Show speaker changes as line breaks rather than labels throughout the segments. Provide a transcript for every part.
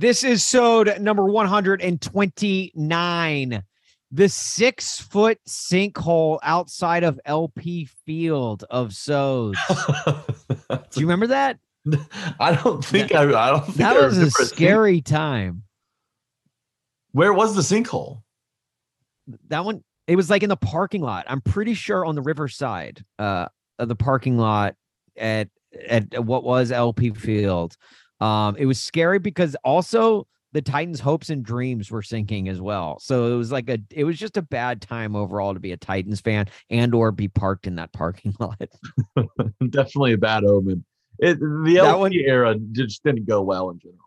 This is sode number 129 the six foot sinkhole outside of LP Field of Sods. Do you remember that?
I don't think I. I don't think
that was a scary time.
Where was the sinkhole?
That one. It was like in the parking lot. I'm pretty sure on the riverside uh, of the parking lot at at what was LP Field. Um, it was scary because also the Titans' hopes and dreams were sinking as well. So it was like a it was just a bad time overall to be a Titans fan and or be parked in that parking lot.
Definitely a bad omen. It, the LP one, era just didn't go well in general.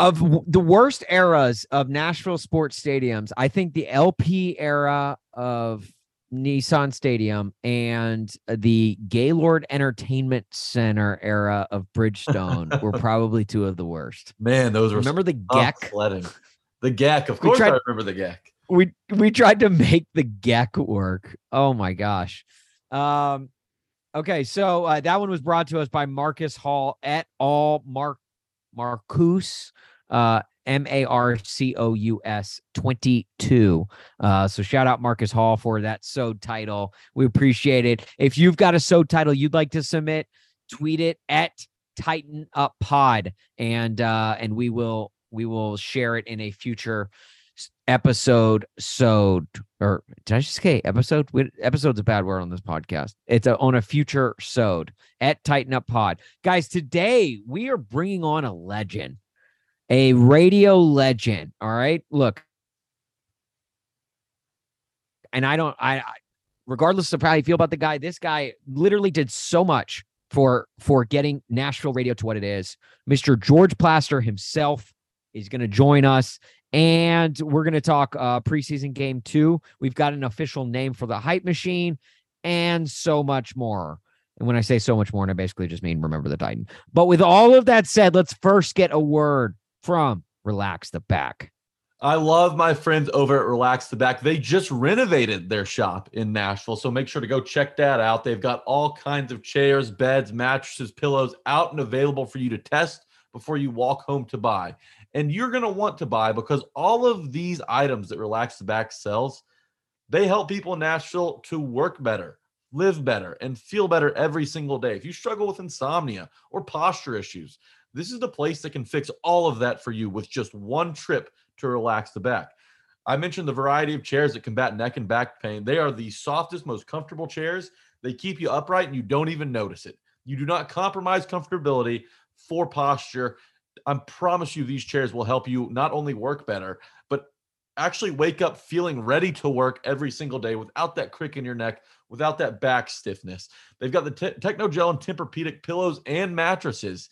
Of the worst eras of Nashville sports stadiums, I think the LP era of Nissan Stadium and the Gaylord Entertainment Center era of Bridgestone were probably two of the worst.
Man, those were
remember the GEC
sledding. The GEC, of course, tried, I remember the GEC.
We we tried to make the GEC work. Oh my gosh. Um, okay, so uh, that one was brought to us by Marcus Hall et al. Mark Marcus uh, M A R C O U S 22. Uh, so shout out Marcus Hall for that so title. We appreciate it. If you've got a so title you'd like to submit, tweet it at Titan Up Pod, and uh, and we will we will share it in a future episode so or did i just say episode episode's a bad word on this podcast it's a, on a future sode at titan up pod guys today we are bringing on a legend a radio legend. All right. Look, and I don't, I, regardless of how you feel about the guy, this guy literally did so much for for getting Nashville radio to what it is. Mr. George Plaster himself is going to join us, and we're going to talk uh, preseason game two. We've got an official name for the hype machine, and so much more. And when I say so much more, I basically just mean remember the Titan. But with all of that said, let's first get a word from Relax the Back.
I love my friends over at Relax the Back. They just renovated their shop in Nashville. So make sure to go check that out. They've got all kinds of chairs, beds, mattresses, pillows out and available for you to test before you walk home to buy. And you're going to want to buy because all of these items that Relax the Back sells, they help people in Nashville to work better, live better, and feel better every single day. If you struggle with insomnia or posture issues, this is the place that can fix all of that for you with just one trip to relax the back. I mentioned the variety of chairs that combat neck and back pain. They are the softest, most comfortable chairs. They keep you upright and you don't even notice it. You do not compromise comfortability for posture. I promise you, these chairs will help you not only work better, but actually wake up feeling ready to work every single day without that crick in your neck, without that back stiffness. They've got the te- Technogel and Tempur-Pedic pillows and mattresses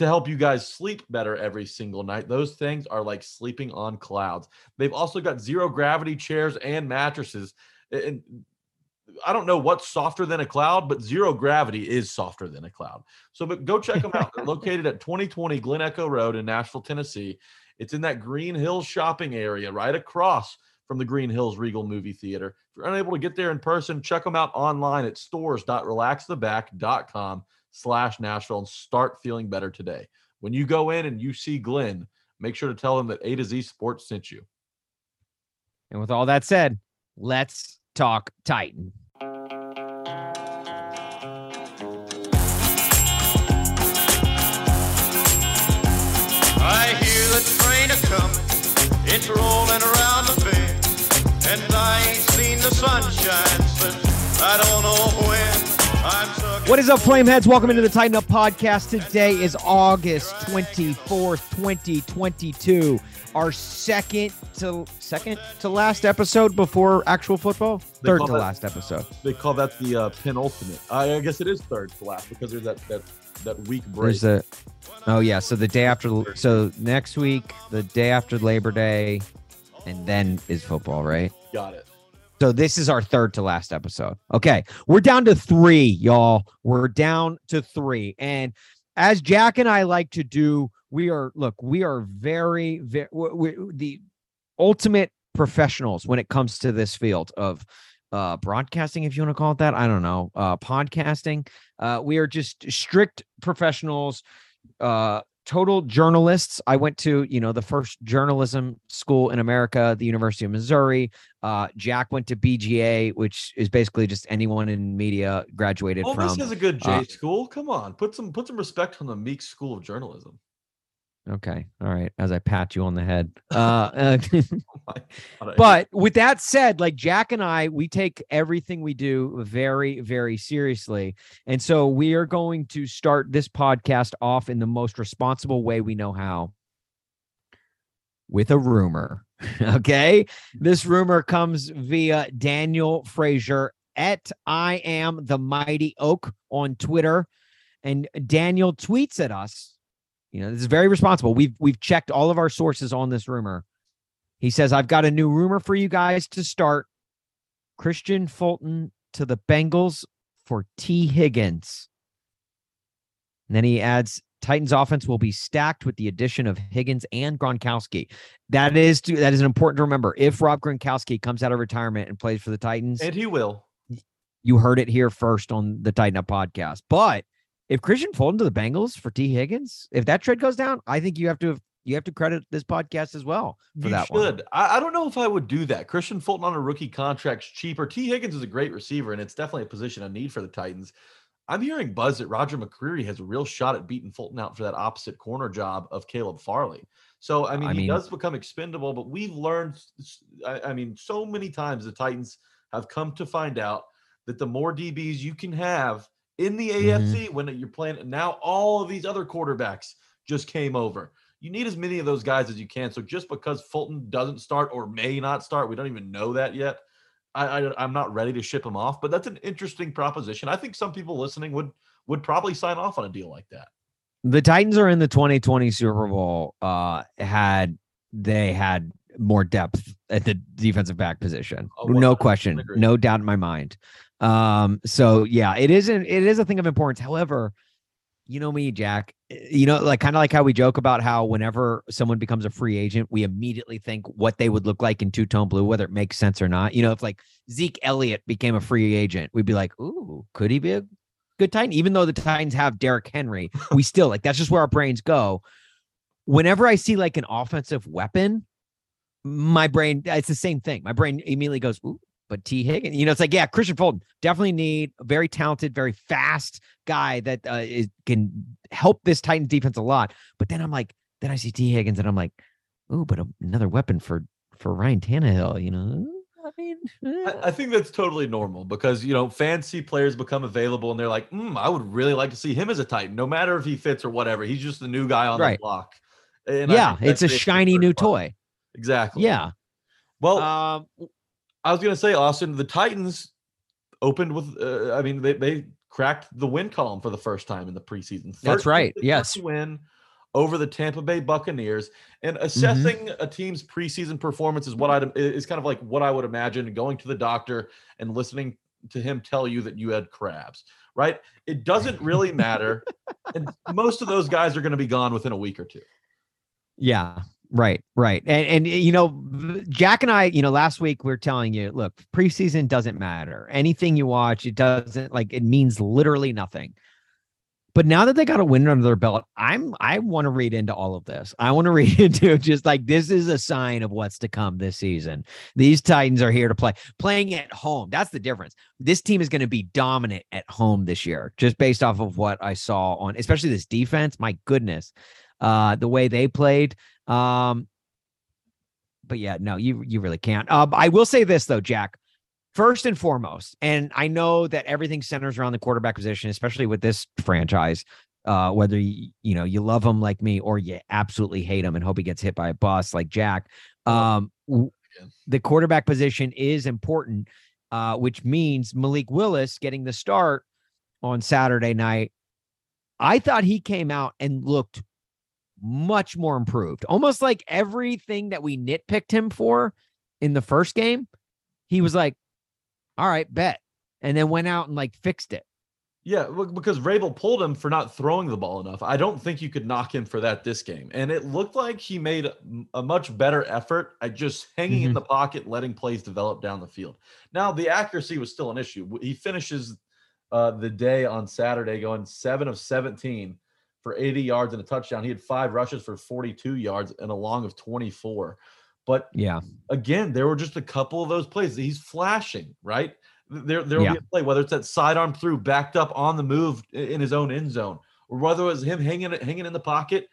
to help you guys sleep better every single night. Those things are like sleeping on clouds. They've also got zero gravity chairs and mattresses. And I don't know what's softer than a cloud, but zero gravity is softer than a cloud. So but go check them out. They're located at 2020 Glen Echo Road in Nashville, Tennessee. It's in that Green Hills shopping area right across from the Green Hills Regal Movie Theater. If you're unable to get there in person, check them out online at stores.relaxtheback.com slash Nashville and start feeling better today. When you go in and you see Glenn, make sure to tell him that A to Z Sports sent you.
And with all that said, let's talk Titan.
I hear the train a coming, it's rolling around the bend, and I ain't seen the sunshine since I don't know when.
What is up, Flameheads? Welcome into the Titan Up Podcast. Today is August 24th, 2022. Our second to second to last episode before actual football. They third to that, last episode.
They call that the uh, penultimate. I, I guess it is third to last because there's that that that week break.
There's a oh yeah. So the day after so next week, the day after Labor Day, and then is football, right?
Got it.
So this is our third to last episode. Okay. We're down to three, y'all. We're down to three. And as Jack and I like to do, we are, look, we are very, very, we, the ultimate professionals when it comes to this field of uh broadcasting if you want to call it that i don't know uh podcasting uh we are just strict professionals uh total journalists i went to you know the first journalism school in america the university of missouri uh jack went to bga which is basically just anyone in media graduated
Oh,
from
this is a good J
uh,
school. Come on, put some put some respect on the Meek School of Journalism.
Okay all right as i pat you on the head uh, uh but with that said like jack and i we take everything we do very very seriously and so we are going to start this podcast off in the most responsible way we know how. With a rumor okay? This rumor comes via daniel frazier at i am the mighty oak on twitter and daniel tweets at us you know this is very responsible we've we've checked all of our sources on this rumor he says, I've got a new rumor for you guys to start. Kristian Fulton to the Bengals for Tee Higgins. And then he adds, Titans offense will be stacked with the addition of Higgins and Gronkowski. That is to, that is important to remember. If Rob Gronkowski comes out of retirement and plays for the Titans,
and he will.
you heard it here first on the Titan Up podcast. But if Kristian Fulton to the Bengals for Tee Higgins, if that trade goes down, I think you have to you have to credit this podcast as well for
You
that one.
should. I, I don't know if I would do that. Kristian Fulton on a rookie contract's cheaper. Tee Higgins is a great receiver, and it's definitely a position of need for the Titans. I'm hearing buzz that Roger McCreary has a real shot at beating Fulton out for that opposite corner job of Caleb Farley. So I mean,
I
he does become expendable, but we've learned. I mean, so many times the Titans have come to find out that the more DBs you can have in the. AFC when you're playing, now all of these other quarterbacks just came over. You need as many of those guys as you can. So just because Fulton doesn't start or may not start, we don't even know that yet. I, I I'm not ready to ship him off, but that's an interesting proposition. I think some people listening would would probably sign off on a deal like that.
the Titans are in the 2020 Super Bowl. Uh, had they had more depth at the defensive back position,
Oh,
no question, no doubt in my mind. Um, so yeah, it isn't. It is a thing of importance. However, you know me, Jack. eh, You know, like kind of like how we joke about how whenever someone becomes a free agent, we immediately think what they would look like in two tone blue, whether it makes sense or not. You know, if like Zeke Elliott became a free agent, we'd be like, "Ooh, could he be a good Titan?" Even though the Titans have Derrick Henry, we still like that's just where our brains go. Whenever I see like an offensive weapon, my brain it's the same thing. My brain immediately goes, "Ooh." But Tee Higgins, you know, it's like, yeah, Kristian Fulton definitely need a very talented, very fast guy that uh, is, can help this Titans defense a lot. But then I'm like, then I see Tee Higgins and I'm like, oh, but another weapon for for Ryan Tannehill, you know. I mean, eh.
I, I think that's totally normal because you know fancy players become available and they're like, mm, I would really like to see him as a Titan, no matter if he fits or whatever. He's just the new guy on
Right.
the block. And
yeah, it's a shiny new
part.
toy.
Exactly.
Yeah.
Well,
Um,
I was gonna say, Austin, the Titans opened with. Uh, I mean, they they cracked the win column for the first time in the preseason.
That's right, yes.
win over the Tampa Bay Buccaneers. And
Mm-hmm.
assessing a team's preseason performance is what I is kind of like what I would imagine going to the doctor and listening to him tell you that you had crabs. Right? It doesn't really matter, and most of those guys are going to be gone within a week or two.
Yeah, right, right. And and you know, Jack and I, you know, last week we are telling you, look, preseason doesn't matter. Anything you watch, it doesn't like it means literally nothing. But now that they got a win under their belt, I'm I want to read into all of this. I want to read into just like this is a sign of what's to come this season. These Titans are here to play, playing at home. That's the difference. This team is going to be dominant at home this year, just based off of what I saw on, especially this defense. My goodness, uh, the way they played. Um, but yeah, no, you you really can't. Um, I will say this though, Jack. First and foremost, and I know that everything centers around the quarterback position, especially with this franchise. Uh, whether you, you know you love him like me or you absolutely hate him and hope he gets hit by a bus like Jack. Um, the quarterback position is important, uh, which means Malik Willis getting the start on Saturday night. I thought he came out and looked much more improved. Almost like everything that we nitpicked him for in the first game, he was like, all right, bet. And then went out and like fixed it.
Yeah, because Vrabel pulled him for not throwing the ball enough. I don't think you could knock him for that this game. And it looked like he made a much better effort at just hanging mm-hmm. in the pocket, letting plays develop down the field. Now, the accuracy was still an issue. He finishes uh, the day on Saturday going seven of 17 for 80 yards and a touchdown. He had five rushes for 42 yards and a long of 24. But
yeah,
again, there were just a couple of those plays. He's flashing, right? There, there will yeah. be a play, whether it's that sidearm through, backed up on the move in his own end zone, or whether it was him hanging hanging in the pocket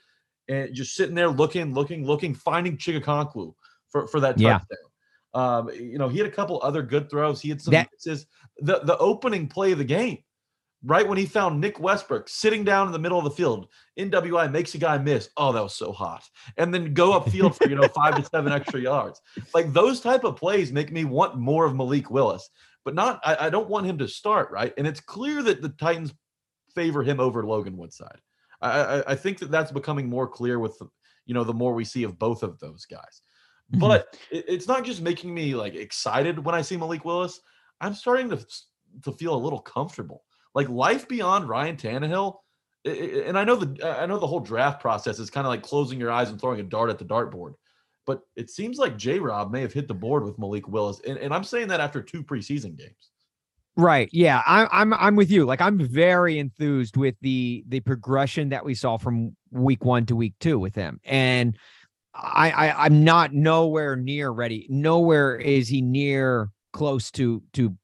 and just sitting there looking, looking, looking, finding Chig Okonkwo for, for that touchdown. Yeah. Um, you know, he had a couple other good throws. He had some that, misses. The the opening play of the game, right when he found Nick Westbrook sitting down in the middle of the field, NWI makes a guy miss. Oh, that was so hot. And then go upfield for, you know, five to seven extra yards. Like those type of plays make me want more of Malik Willis but not I, I don't want him to start right. And it's clear that the Titans favor him over Logan Woodside. I, I, I think that that's becoming more clear with you know the more we see of both of those guys. Mm-hmm. But it, it's not just making me like excited when I see Malik Willis. I'm starting to to feel a little comfortable. Like life beyond Ryan Tannehill, and I know the I know the whole draft process is kind of like closing your eyes and throwing a dart at the dartboard but it seems like J Rob may have hit the board with Malik Willis. And, and I'm saying that after two preseason games.
Right. Yeah. I, I'm I'm with you. Like I'm very enthused with the the progression that we saw from week one to week two with him. And I, I I'm not nowhere near ready. Nowhere is he near close to to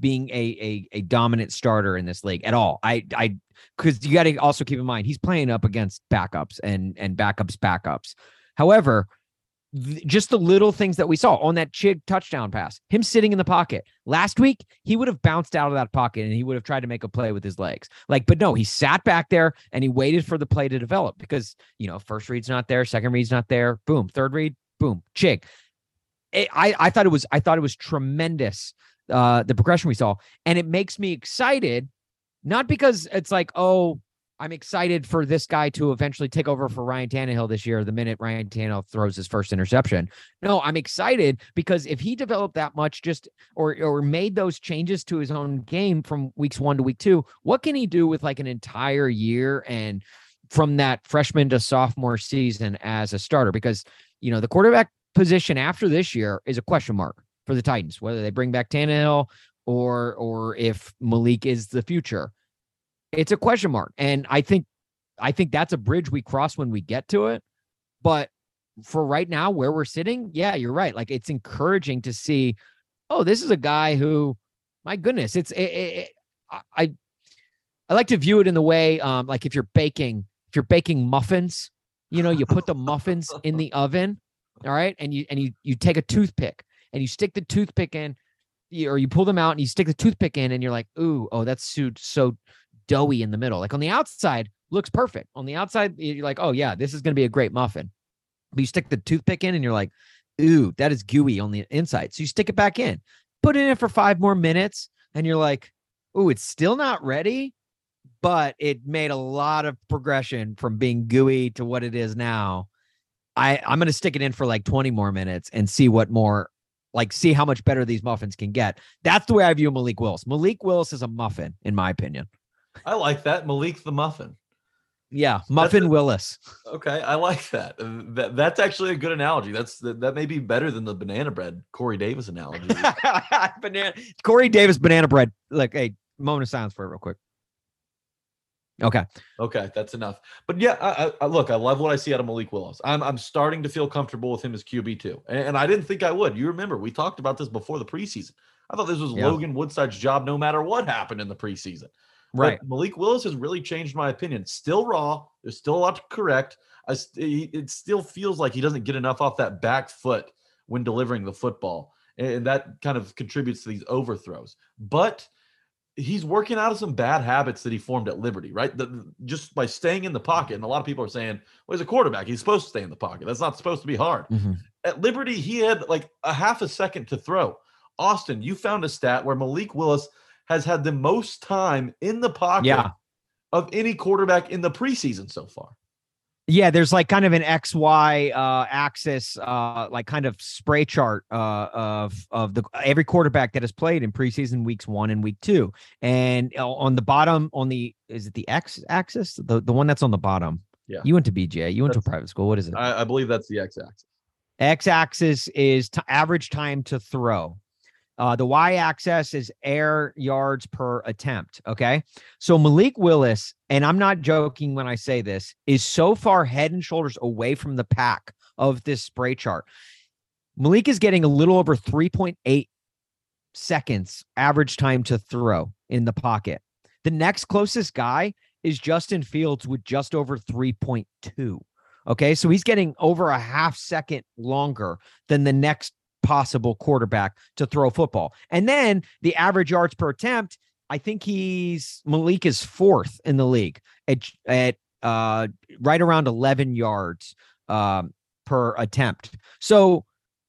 being a a, a dominant starter in this league at all. I I because you got to also keep in mind he's playing up against backups and and backups backups. However, just the little things that we saw on that Chig touchdown pass, him sitting in the pocket. Last week, he would have bounced out of that pocket and he would have tried to make a play with his legs. Like, but no, he sat back there and he waited for the play to develop because, you know, first read's not there, second read's not there. Boom, third read, boom, Chig. It, I, I thought it was, I thought it was tremendous, uh, the progression we saw. And it makes me excited, not because it's like, oh, I'm excited for this guy to eventually take over for Ryan Tannehill this year. The minute Ryan Tannehill throws his first interception, no, I'm excited because if he developed that much, just or or made those changes to his own game from weeks one to week two, what can he do with like an entire year and from that freshman to sophomore season as a starter? Because you know the quarterback position after this year is a question mark for the Titans, whether they bring back Tannehill or or if Malik is the future it's a question mark. And I think I think that's a bridge we cross when we get to it. But for right now, where we're sitting, yeah, you're right. Like it's encouraging to see, oh, this is a guy who, my goodness, it's it, it, I I like to view it in the way, um, like if you're baking, if you're baking muffins, you know, you put the muffins in the oven, all right, and you and you you take a toothpick and you stick the toothpick in, or you pull them out and you stick the toothpick in, and you're like, ooh, oh, that's so so doughy in the middle. Like on the outside, looks perfect. On the outside, you're like, oh yeah, this is going to be a great muffin. But you stick the toothpick in and you're like, ooh, that is gooey on the inside. So you stick it back in, put it in for five more minutes, and you're like, ooh, it's still not ready, but it made a lot of progression from being gooey to what it is now. I, I'm going to stick it in for like 20 more minutes and see what more, like, see how much better these muffins can get. That's the way I view Malik Willis. Malik Willis is a muffin, in my opinion.
I like that. Malik the Muffin.
Yeah, Muffin a, Willis.
Okay, I like that. Uh, that. That's actually a good analogy. That's that, that may be better than the banana bread Corey Davis analogy.
banana Corey Davis banana bread. Like, hey, moment of silence for it, real quick. Okay.
Okay, that's enough. But yeah, I, I, look, I love what I see out of Malik Willis. I'm I'm starting to feel comfortable with him as QB too, and, and I didn't think I would. You remember we talked about this before the preseason. I thought this was yeah. Logan Woodside's job, no matter what happened in the preseason.
Right.
But Malik Willis has really changed my opinion. Still raw. There's still a lot to correct. I, it still feels like he doesn't get enough off that back foot when delivering the football. And that kind of contributes to these overthrows. But he's working out of some bad habits that he formed at Liberty, right? The, just by staying in the pocket. And a lot of people are saying, well, he's a quarterback. He's supposed to stay in the pocket. That's not supposed to be hard. Mm-hmm. At Liberty, he had like a half a second to throw. Austin, you found a stat where Malik Willis – has had the most time in the pocket
yeah.
of any quarterback in the preseason so far.
Yeah, there's like kind of an XY uh, axis, uh, like kind of spray chart uh, of of the every quarterback that has played in preseason weeks one and week two, and uh, on the bottom, on the is it the X axis, the the one that's on the bottom?
Yeah.
you went to BJ, you went to a private school. What is it?
I, I believe that's the x-axis.
X axis is t- average time to throw. Uh, the Y axis is air yards per attempt. Okay. So Malik Willis, and I'm not joking when I say this, is so far head and shoulders away from the pack of this spray chart. Malik is getting a little over 3.8 seconds average time to throw in the pocket. The next closest guy is Justin Fields with just over 3.2. Okay. So he's getting over a half second longer than the next possible quarterback to throw football. And then the average yards per attempt, I think he's Malik is fourth in the league at, at uh, right around 11 yards um, per attempt. So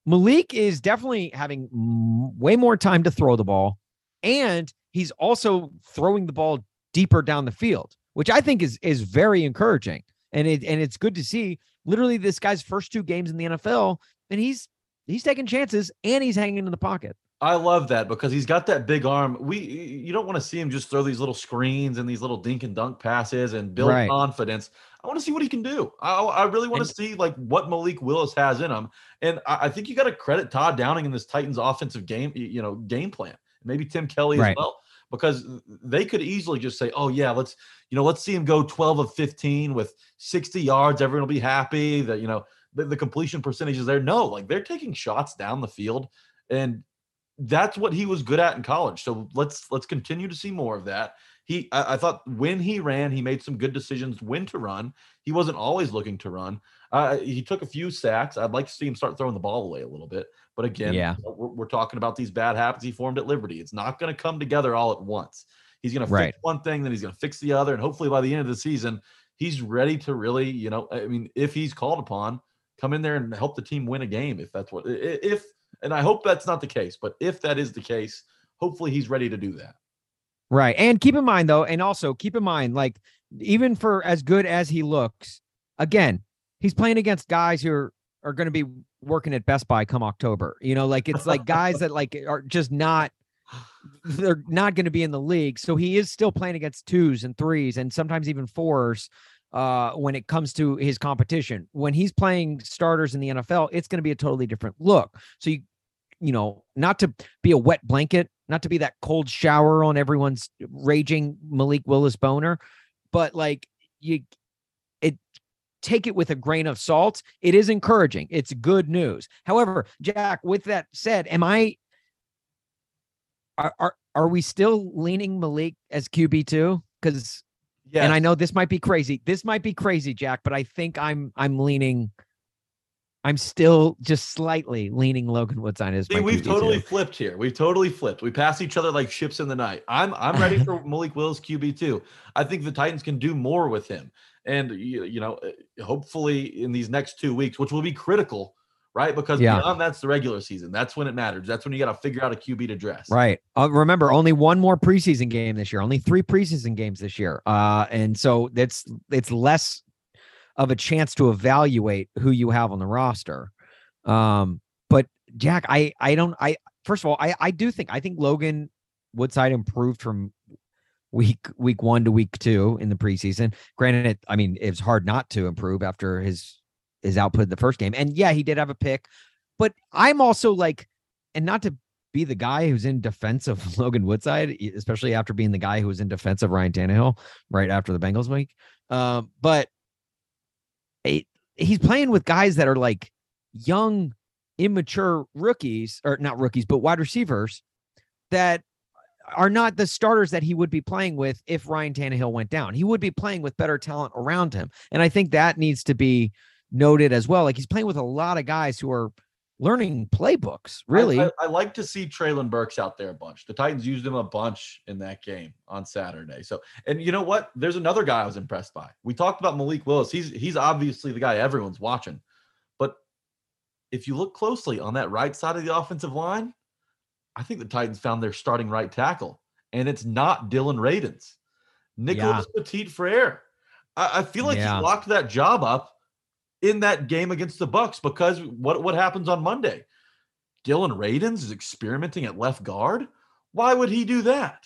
Malik is definitely having way more time to throw the ball. And he's also throwing the ball deeper down the field, which I think is is very encouraging. And it and it's good to see literally this guy's first two games in the NFL, and he's he's taking chances and he's hanging in the pocket.
I love that because he's got that big arm. We you don't want to see him just throw these little screens and these little dink and dunk passes and build
Right.
confidence. I want to see what he can do. I, I really want
And-
to see like what Malik Willis has in him. And I, I think you got to credit Todd Downing in this Titans offensive game, you know, game plan. Maybe Tim Kelly as well, because they could easily just say, "Oh yeah, let's you know, let's see him go 12 of 15 with 60 yards. Everyone will be happy that you know the, the completion percentage is there." No, like they're taking shots down the field, and that's what he was good at in college. So let's let's continue to see more of that. He I, I thought when he ran, he made some good decisions when to run. He wasn't always looking to run. Uh, he took a few sacks. I'd like to see him start throwing the ball away a little bit. But again,
Yeah.
we're, we're talking about these bad habits he formed at Liberty. It's not going to come together all at once. He's going to
Right.
fix one thing, then he's going to fix the other, and hopefully by the end of the season, he's ready to really, you know, I mean, if he's called upon, come in there and help the team win a game. If that's what, if, and I hope that's not the case, but if that is the case, hopefully he's ready to do that.
Right. And keep in mind though, and also keep in mind, like even for as good as he looks, again, he's playing against guys who are, are going to be working at Best Buy come October. You know, like it's like guys that like are just not they're not going to be in the league. So he is still playing against twos and threes and sometimes even fours uh when it comes to his competition. When he's playing starters in the NFL, it's going to be a totally different look. So you you know, not to be a wet blanket, not to be that cold shower on everyone's raging Malik Willis boner, but like you it take it with a grain of salt. It is encouraging. It's good news. However, Jack, with that said, am I are are, are we still leaning Malik as QB two? Because
Yeah.
and I know this might be crazy. This might be crazy, Jack, but I think I'm I'm leaning. I'm still just slightly leaning Logan Woodside as
See, we've
QB2.
totally flipped here. We've totally flipped. We pass each other like ships in the night. I'm I'm ready for Malik Willis QB too. I think the Titans can do more with him, and you, you know, uh, hopefully in these next two weeks, which will be critical, right? Because
Yeah.
beyond that's the regular season. That's when it matters. That's when you got to figure out a QB to dress.
Right. Uh, remember, only one more preseason game this year. Only three preseason games this year. Uh, and so that's it's less of a chance to evaluate who you have on the roster. Um, but Jack, I I don't I first of all I I do think I think Logan Woodside improved from week week one to week two in the preseason. Granted, it, I mean it's hard not to improve after his his output in the first game. And yeah, he did have a pick, but I'm also like, and not to be the guy who's in defense of Logan Woodside, especially after being the guy who was in defense of Ryan Tannehill right after the Bengals week. Um, but it, he's playing with guys that are like young, immature rookies, or not rookies, but wide receivers that are not the starters that he would be playing with if Ryan Tannehill went down. He would be playing with better talent around him. And I think that needs to be noted as well. Like he's playing with a lot of guys who are learning playbooks, really.
I, I like to see Treylon Burks out there a bunch. The Titans used him a bunch in that game on Saturday. So, and you know what? There's another guy I was impressed by. We talked about Malik Willis. He's he's obviously the guy everyone's watching. But if you look closely on that right side of the offensive line, I think the Titans found their starting right tackle, and it's not Dillon Radunz. Nicholas Petit Frere. I, I feel like
Yeah.
he locked that job up in that game against the Bucs because what what happens on Monday? Dillon Radunz is experimenting at left guard. Why would he do that?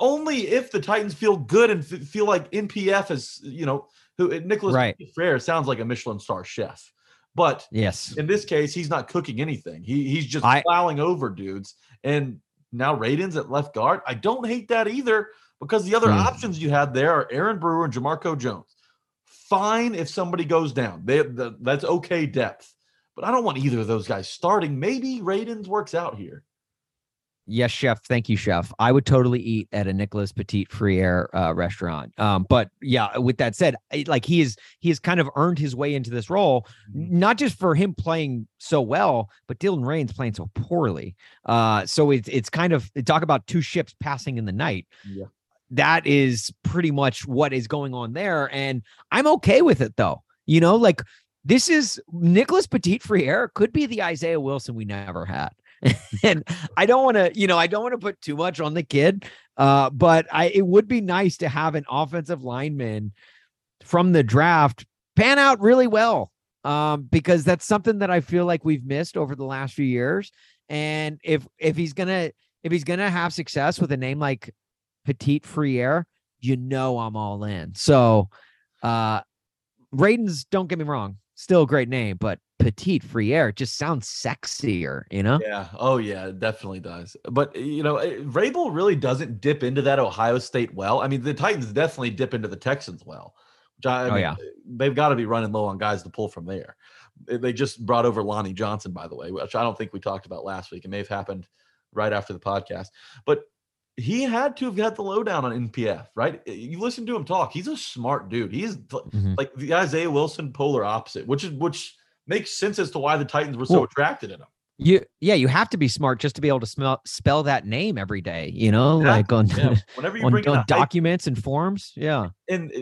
Only if the Titans feel good and f- feel like NPF is, you know, who Nicholas
Right.
Frere sounds like a Michelin star chef, but
Yes.
in this case, he's not cooking anything. He he's just
I-
plowing over dudes. And now Radunz at left guard. I don't hate that either because the other
Hmm.
options you had there are Aaron Brewer and Jamarco Jones. Fine if somebody goes down. They, the, that's okay depth. But I don't want either of those guys starting. Maybe Radunz works out here.
Yes, chef. Thank you, chef. I would totally eat at a Nicholas Petit Frere uh, restaurant. Um, but yeah, with that said, like he is, he has kind of earned his way into this role, not just for him playing so well, but Dylan Rain's playing so poorly. Uh, so it's it's kind of talk about two ships passing in the night.
Yeah.
That is pretty much what is going on there, and I'm okay with it though. You know, like this is Nicholas Petit Frere could be the Isaiah Wilson we never had. and I don't want to, you know, I don't want to put too much on the kid. Uh, but I it would be nice to have an offensive lineman from the draft pan out really well. Um, because that's something that I feel like we've missed over the last few years. And if if he's gonna if he's gonna have success with a name like Petit Frere, you know I'm all in. So uh Radunz, don't get me wrong, still a great name, but Petite Frere just sounds sexier, you know?
Yeah. Oh, yeah. It definitely does. But you know, Vrabel really doesn't dip into that Ohio State well. I mean, the Titans definitely dip into the Texans well. Which I, I
Oh,
mean,
yeah.
They've got to be running low on guys to pull from there. Eh, They just brought over Lonnie Johnson, by the way, which I don't think we talked about last week. It may have happened right after the podcast, but he had to have had the lowdown on NPF, right? You listen to him talk. He's a smart dude. He's
Mhm.
like the Isaiah Wilson polar opposite, which is which makes sense as to why the Titans were so
Well,
attracted in him.
You yeah, you have to be smart just to be able to smell spell that name every day, you know, like on
Yeah. Whenever you
on,
bring
on
hype-
documents and forms. Yeah.
and uh,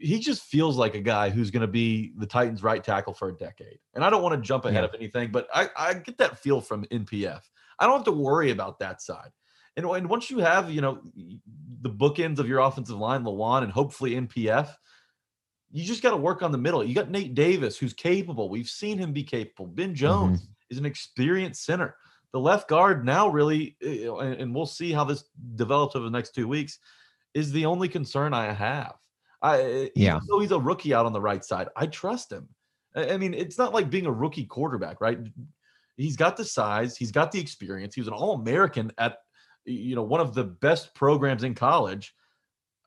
he just feels like a guy who's going to be the Titans' right tackle for a decade. And I don't want to jump ahead
Yeah.
of anything, but I, I get that feel from NPF. I don't have to worry about that side. And, and once you have, you know, the bookends of your offensive line, Lewan, and hopefully NPF, you just got to work on the middle. You got Nate Davis, who's capable. We've seen him be capable. Ben mm-hmm. Jones is an experienced center. The left guard now really, uh, and, and we'll see how this develops over the next two weeks, is the only concern I have. I eh,
Yeah.
even though he's a rookie out on the right side, I trust him. I I mean, it's not like being a rookie quarterback, right? He's got the size, he's got the experience. He was an All-American at you know one of the best programs in college.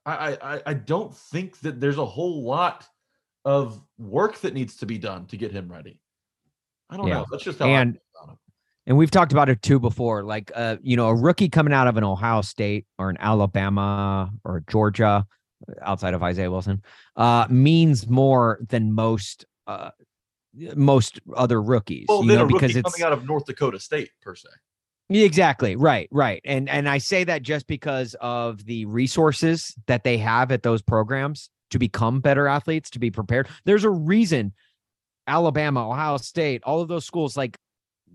I I, I don't think that there's a whole lot of work that needs to be done to get him ready. I don't
Yeah.
know. That's just how
And-. And we've talked about it too before. Like uh, you know, a rookie coming out of an Ohio State or an Alabama or Georgia, uh, outside of Isaiah Wilson, uh, means more than most uh most other rookies.
Well,
you
then
know,
rookie
because it's
coming out of North Dakota State per se.
Exactly. Right. Right. And and I say that just because of the resources that they have at those programs to become better athletes, to be prepared. There's a reason Alabama, Ohio State, all of those schools like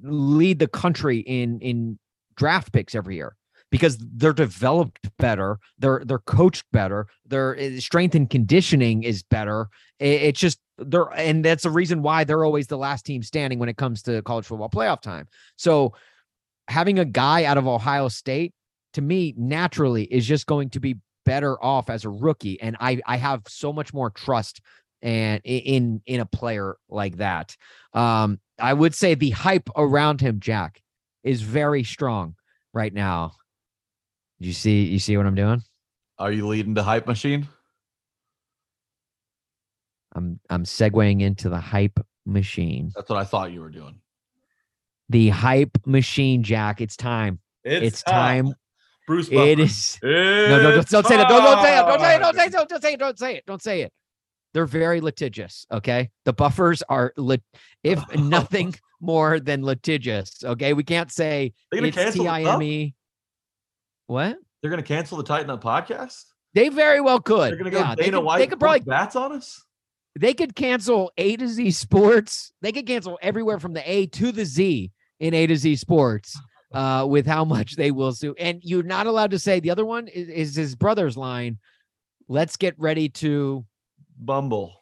lead the country in in draft picks every year because they're developed better, they're they're coached better, their eh, strength and conditioning is better. It- it's just they're and that's the reason why they're always the last team standing when it comes to college football playoff time. So having a guy out of Ohio State to me naturally is just going to be better off as a rookie and I I have so much more trust and in in a player like that. Um I would say the hype around him Jack is very strong right now. You see you see what I'm doing?
Are you leading the hype machine?
I'm I'm segueing into the hype machine.
That's what I thought you were doing.
The hype machine Jack, it's time. It's, time.
Bruce.
It
Buffer.
is No, don't, don't, don't say that. Don't, don't say it. Don't say it. Don't say it. Don't, say it. Don't say it. Don't say it. They're very litigious. Okay. The buffers are lit, if nothing more than litigious. Okay. We can't say it's
cancel the
I
Up?
M E. What?
They're gonna cancel the Titan Up podcast.
They very well could.
They're gonna go
yeah, they could,
White.
they could probably
bats on us.
they could cancel A to Z Sports. They could cancel everywhere from the A to the Z in A to Z Sports uh, with how much they will sue. And you're not allowed to say the other one is, is his brother's line. Let's get ready to
Bumble.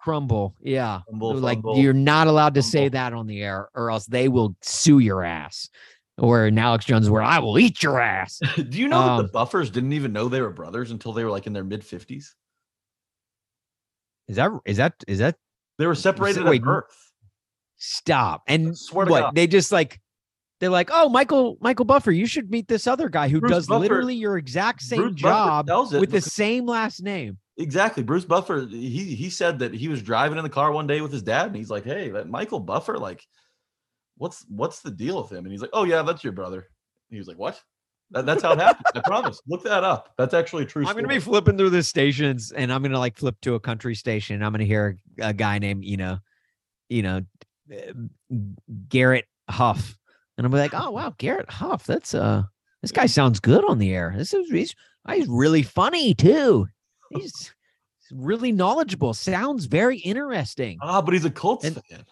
Crumble. Yeah. Like
fumble.
you're not allowed to say that on the air or else they will sue your ass. Or in Alex Jones, where I will eat your ass.
Do you know that
Um,
the Buffers didn't even know they were brothers until they were like in their mid 50s?
Is that is that is that
They were separated
wait,
at birth.
Stop? And what they just like they're like, oh, Michael Michael Buffer, you should meet this other guy who
Bruce
does
Buffer-
literally your exact same
Bruce
job with the same last name.
Exactly. Bruce Buffer, he he said that he was driving in the car one day with his dad, and he's like, Hey, that Michael Buffer, like, what's what's the deal with him? And he's like, Oh, yeah, that's your brother. He was like, What? That, that's how it happened. I promise. Look that up. That's actually a true
I'm gonna be flipping through the stations, and I'm gonna like flip to a country station. I'm gonna hear a, guy named you know, you know, Garrett Huff, and I'm like, oh wow, Garrett Huff. That's uh, this guy sounds good on the air. This is he's he's really funny too. He's really knowledgeable. Sounds very interesting.
Ah, but he's a Colts
And-
fan.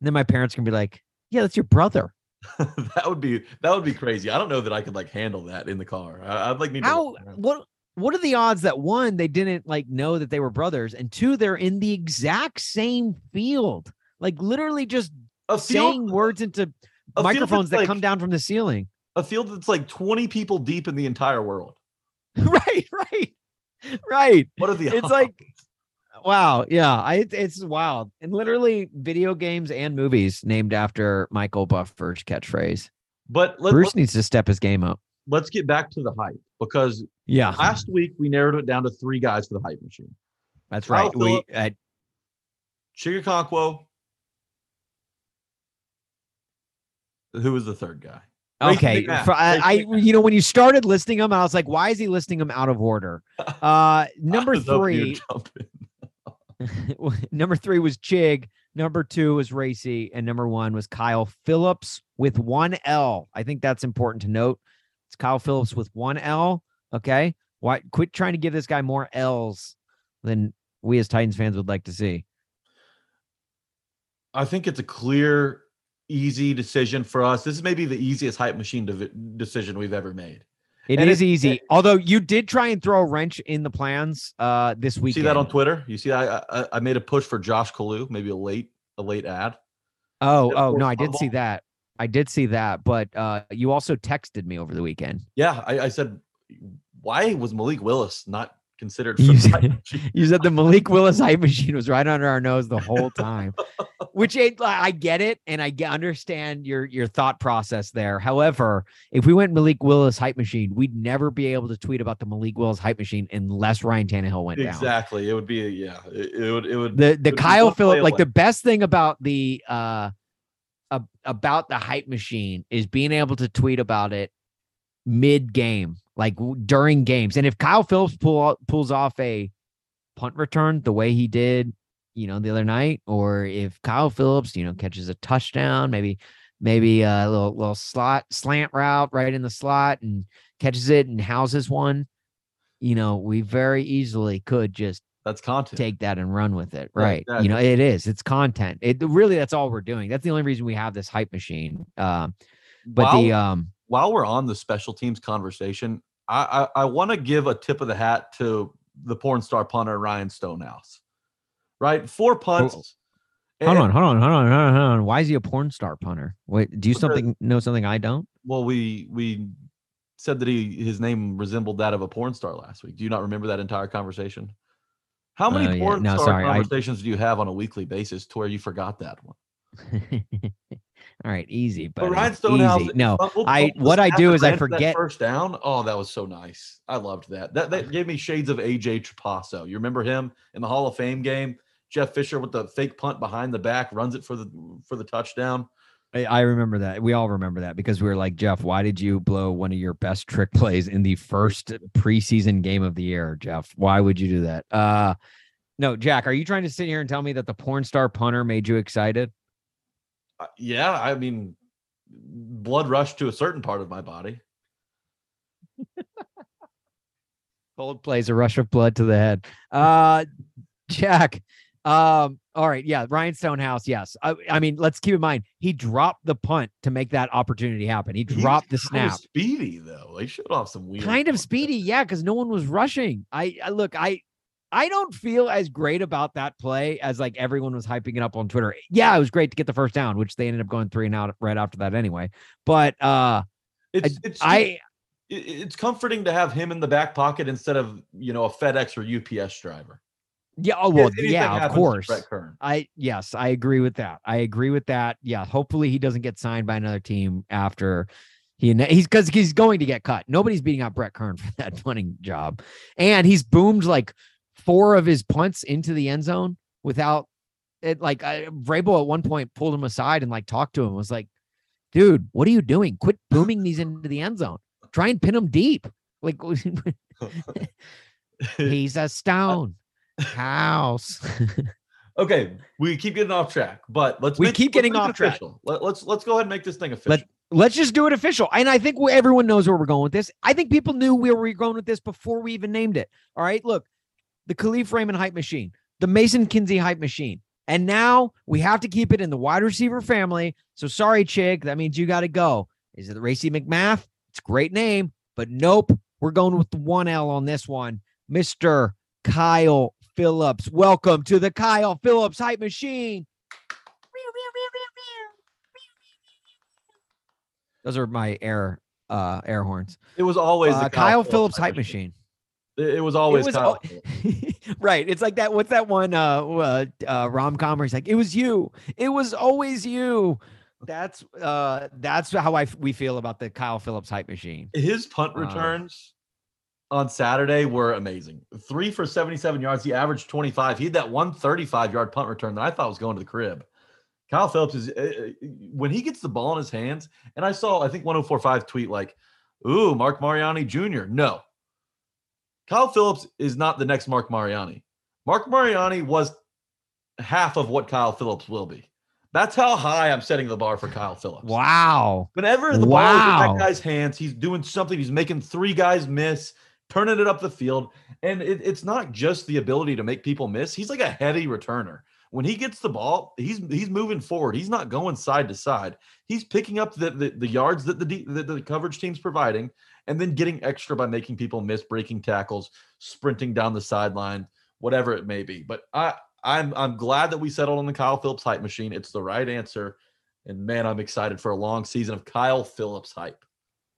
And then my parents can be like, yeah, that's your brother.
that would be that would be crazy. I don't know that I could like handle that in the car. I, I'd like need to
How
look
what what are the odds that one they didn't like know that they were brothers and two they're in the exact same field like literally just
a
saying words into microphones that come down from the ceiling
a field that's like 20 people deep in the entire world.
right right right
What are the
It's
odds?
like- wow yeah I, it's wild and literally video games and movies named after michael buffer's catchphrase
but let,
bruce
let,
needs to step his game up
let's get back to the hype because
yeah
last week we narrowed it down to three guys for the hype machine.
that's
Kyle
right we
Philip-
uh,
Chig Okonkwo. Who was the third guy?
Okay, for- I, I you know when you started listing them, I was like, why is he listing them out of order? Uh, number
I was hoping you'd
three, number three was Chig. Number two was Racey, and number one was Kyle Philips with one L. I think that's important to note. It's Kyle Philips with one L. Okay, why? Quit trying to give this guy more L's than we as Titans fans would like to see.
I think it's a clear, easy decision for us. This is maybe the easiest hype machine divi- decision we've ever made.
It
And
is
it-
easy,
it-
although you did try and throw a wrench in the plans uh, this
You
week.
see that on Twitter? You see, I, I I made a push for Josh Kalu, maybe a late a late ad.
Oh, oh no, I did see that. I did see that, but uh you also texted me over the weekend.
Yeah, I, I said, why was Malik Willis not considered?
You said- You said the Malik Willis hype machine was right under our nose the whole time, which it, I get it and I get, understand your your thought process there. However, if we went Malik Willis hype machine, we'd never be able to tweet about the Malik Willis hype machine unless Ryan Tannehill went down.
exactly. It would be a, yeah. It, it would it would
the the
would
Kyle Philip, like the best thing about the uh ab- about the hype machine is being able to tweet about it mid game, like during games. And if Kyle Philips pull pulls off a punt return the way he did, you know, the other night, or if Kyle Philips, you know, catches a touchdown, maybe maybe a little little slot slant route right in the slot and catches it and houses one, you know, we very easily could just
that's content.
take that and run with it.
Yeah,
Right. You know, it is. It's content. It really that's all we're doing. That's the only reason we have this hype machine. Um, but the um
while we're on the special teams conversation, I I, I want to give a tip of the hat to the porn star punter Ryan Stonehouse. Right, four punts.
hold on, hold on, hold on, hold on, hold on. Why is he a porn star punter? Wait, do you something know something I don't?
Well, we we said that he his name resembled that of a porn star last week. Do you not remember that entire conversation? How many
Oh, yeah.
porn
No,
star
sorry, I-
conversations do you have on a weekly basis to where you forgot that one?
all right, easy,
But
but
Ryan Stonehouse,
easy. No,
fumbled-
I- what I do is I
ran for that
forget-
first down. Oh, that was so nice. I loved that. That that gave me shades of AJ Trapasso. You remember him in the Hall of Fame game? Jeff Fisher with the fake punt behind the back runs it for the for the touchdown.
I, I remember that. We all remember that because we were like, Jeff, why did you blow one of your best trick plays in the first preseason game of the year, Jeff? Why would you do that? Uh no, Jack, are you trying to sit here and tell me that the porn star punter made you excited?
Yeah, I mean, blood rush to a certain part of my body.
Coldplay's a rush of blood to the head. Uh Jack. Um, all right, yeah, Ryan Stonehouse, yes. I, I mean, let's keep in mind he dropped the punt to make that opportunity happen. He dropped the
was kinda
snap.
speedy though. He showed off some weird.
Kind of speedy, yeah, because no one was rushing. I, I look, I I don't feel as great about that play as like everyone was hyping it up on Twitter. Yeah, it was great to get the first down, which they ended up going three and out right after that anyway. But uh
It's it's
I
it's comforting to have him in the back pocket instead of you know a FedEx or UPS driver.
yeah, oh well,
Anything
yeah, of course. I yes, I agree with that. I agree with that. Yeah, hopefully he doesn't get signed by another team after he he's because he's going to get cut. Nobody's beating out Brett Kern for that punting job, and he's boomed like four of his punts into the end zone without it. Like I, Vrabel at one point pulled him aside and like talked to him. Was like, dude, what are you doing? Quit booming these into the end zone. Try and pin them deep. Like he's a stone house.
okay, we keep getting off track, but let's
We
make-
keep getting off track.
Let, let's let's go ahead and make this thing official.
Let- let's just do it official. And I think we- everyone knows where we're going with this. I think people knew where we were going with this before we even named it. All right. Look, the Kalif Raymond hype machine, the Mason Kinsey hype machine. And now we have to keep it in the wide receiver family. So sorry, Chig. That means you got to go. Is it Racey McMath? It's a great name, but nope. We're going with the one L on this one. Mr. Kyle Philips. Welcome to the Kyle Philips hype machine. Those are my air uh air horns.
it was always
Uh,
the
Kyle, Philips hype machine.
It, it was always
it was
Kyle.
al- right. It's like that. What's that one? Uh, uh, uh rom com where he's like, "It was you. It was always you." That's uh, that's how I f- we feel about the Kyle Philips hype machine.
His punt
Uh,
returns on Saturday were amazing. Three for 77 yards. He averaged 25. He had that 135 yard punt return that I thought was going to the crib. Kyle Philips is uh, uh, when he gets the ball in his hands, and I saw I think 1045 tweet like, "Ooh, Marc Mariani Jr." No, Kyle Philips is not the next Marc Mariani. Marc Mariani was half of what Kyle Philips will be. That's how high I'm setting the bar for Kyle Philips.
Wow.
Whenever the ball is in that guy's hands, he's doing something. He's making three guys miss, turning it up the field. And it, it's not just the ability to make people miss. He's like a heavy returner. When he gets the ball, he's he's moving forward. He's not going side to side. He's picking up the the, the yards that the, that the coverage team's providing, and then getting extra by making people miss, breaking tackles, sprinting down the sideline, whatever it may be. But I I'm I'm glad that we settled on the Kyle Philips hype machine. It's the right answer. And man, I'm excited for a long season of Kyle Philips hype.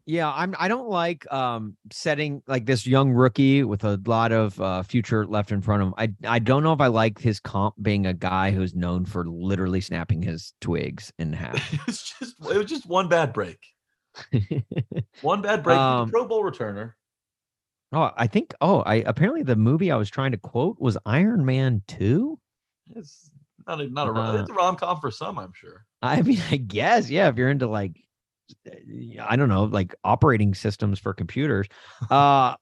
Yeah, I'm. I don't like um setting like this young rookie with a lot of uh, future left in front of him. I I don't know if I like his comp being a guy who's known for literally snapping his twigs in half.
It was just it was just one bad break. One bad break.
Um,
Pro Bowl returner.
oh, I think. Oh, I apparently the movie I was trying to quote was Iron Man Two.
It's not a, not a rom-
uh,
it's a rom com for some, I'm sure.
I mean, I guess yeah. If you're into like, uh, I don't know, like operating systems for computers, uh,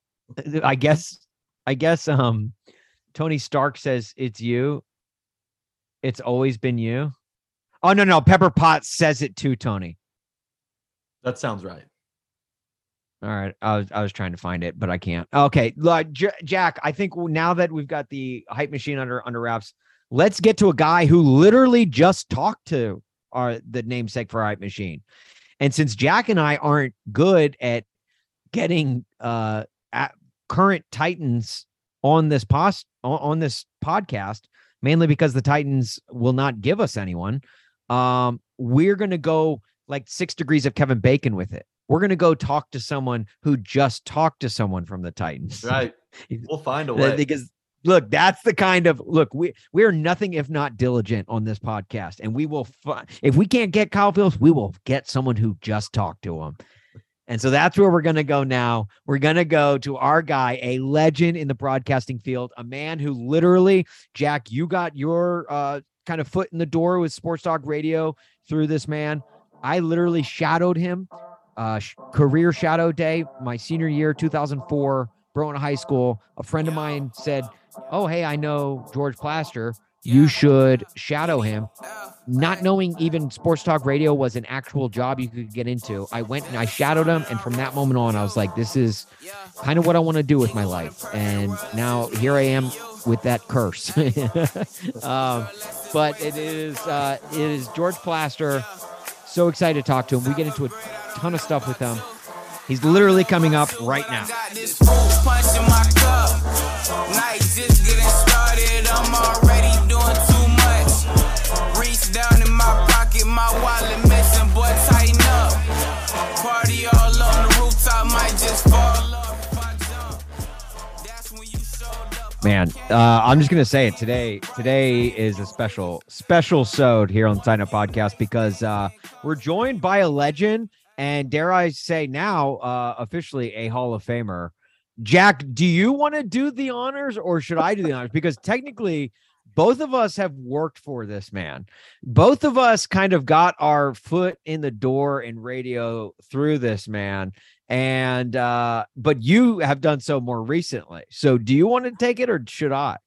I guess, I guess, um, Tony Stark says it's you. It's always been you. Oh no, no, Pepper Potts says it too, Tony.
That sounds right.
All right, I was I was trying to find it, but I can't. Okay, J- Jack. I think now that we've got the hype machine under under wraps, let's get to a guy who literally just talked to our the namesake for hype machine. And since Jack and I aren't good at getting uh at current Titans on this post on, on this podcast, mainly because the Titans will not give us anyone, um, we're gonna go like six degrees of Kevin Bacon with it. We're gonna go talk to someone who just talked to someone from the Titans.
Right. We'll find a way.
because look that's the kind of look we we're nothing if not diligent on this podcast and we will fi- if we can't get kyle philips we will get someone who just talked to him and so that's where we're going to go now we're going to go to our guy a legend in the broadcasting field a man who literally jack you got your uh kind of foot in the door with sports talk radio through this man i literally shadowed him uh career shadow day my senior year 2004 Brown High School, a friend of mine said, "Oh, hey, I know George Plaster. You should shadow him." Not knowing even sports talk radio was an actual job you could get into, I went and I shadowed him, and from that moment on, I was like, "This is kind of what I want to do with my life." And now here I am with that curse. um, but it is uh, it is George Plaster. So excited to talk to him. We get into a ton of stuff with him. He's literally coming up right now.
Night just getting started, I'm already
Man, uh, I'm just gonna say it today. Today is a special, special sode here on the Titan Up Podcast because uh, we're joined by a legend, and dare I say now, uh, officially a Hall of Famer. Jack, do you want to do the honors, or should I do the honors? Because technically, both of us have worked for this man. Both of us kind of got our foot in the door in radio through this man and uh but you have done so more recently. So do you want to take it or should i?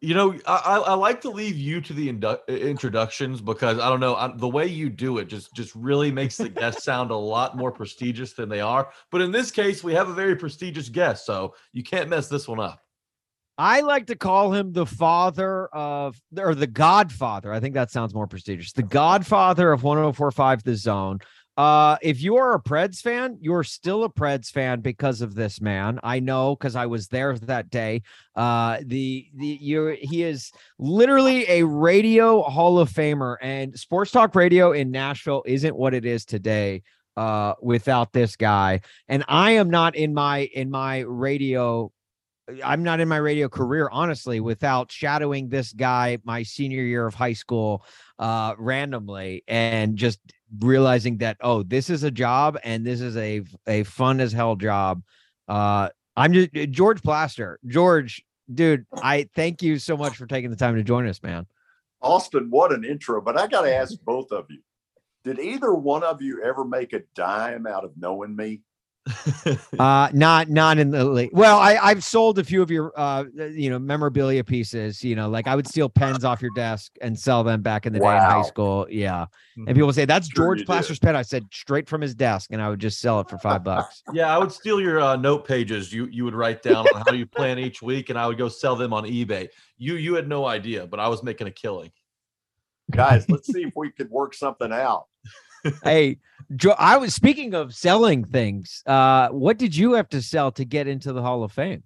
You know, I, I like to leave you to the indu- introductions because I don't know I, the way you do it just just really makes the guests sound a lot more prestigious than they are. But in this case, we have a very prestigious guest, so you can't mess this one up.
i like to call him the father of or the godfather. I think that sounds more prestigious. The godfather of 1045 the zone uh if you are a preds fan you're still a preds fan because of this man. I know because i was there that day. Uh the the you he is literally a radio hall of famer and sports talk radio in nashville isn't what it is today uh without this guy. And i am not in my in my radio I'm not in my radio career, honestly, without shadowing this guy my senior year of high school uh randomly and just realizing that oh this is a job and this is a a fun as hell job uh i'm just george plaster george dude i thank you so much for taking the time to join us man
Austin, what an intro. But I got to ask both of you did either one of you ever make a dime out of knowing me?
uh not not in the late well i i've sold a few of your uh you know memorabilia pieces you know like i would steal pens off your desk and sell them back in the day in high school yeah and people say that's
Sure
george
you did.
plaster's pen i said straight from his desk and i would just sell it for five bucks
yeah, I would steal your uh, note pages. You you would write down on how you plan each week, and I would go sell them on eBay. You you had no idea, but I was making a killing.
Guys, let's see if we could work something out.
Hey jo- i was speaking of selling things uh what did you have to sell to get into the hall of fame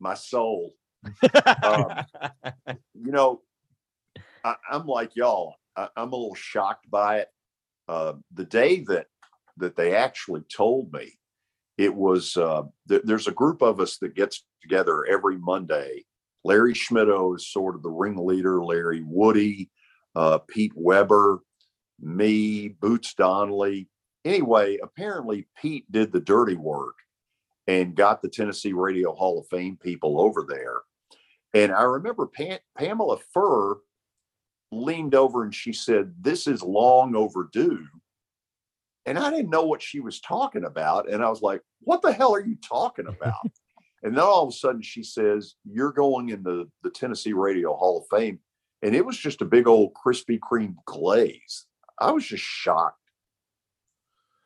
My soul. Um, you know, I, I'm like y'all. I, I'm a little shocked by it. Uh, the day that that they actually told me, it was uh, th- there's a group of us that gets together every Monday. Larry Schmittou is sort of the ringleader. Larry Woody, uh, Pete Weber, me, Boots Donnelly. Anyway, apparently Pete did the dirty work and got the Tennessee Radio Hall of Fame people over there. And I remember Pam- Pamela Furr leaned over and she said, This is long overdue. And I didn't know what she was talking about. And I was like, What the hell are you talking about? and then all of a sudden she says, You're going in the, the Tennessee Radio Hall of Fame. And it was just a big old Krispy Kreme glaze. I was just shocked.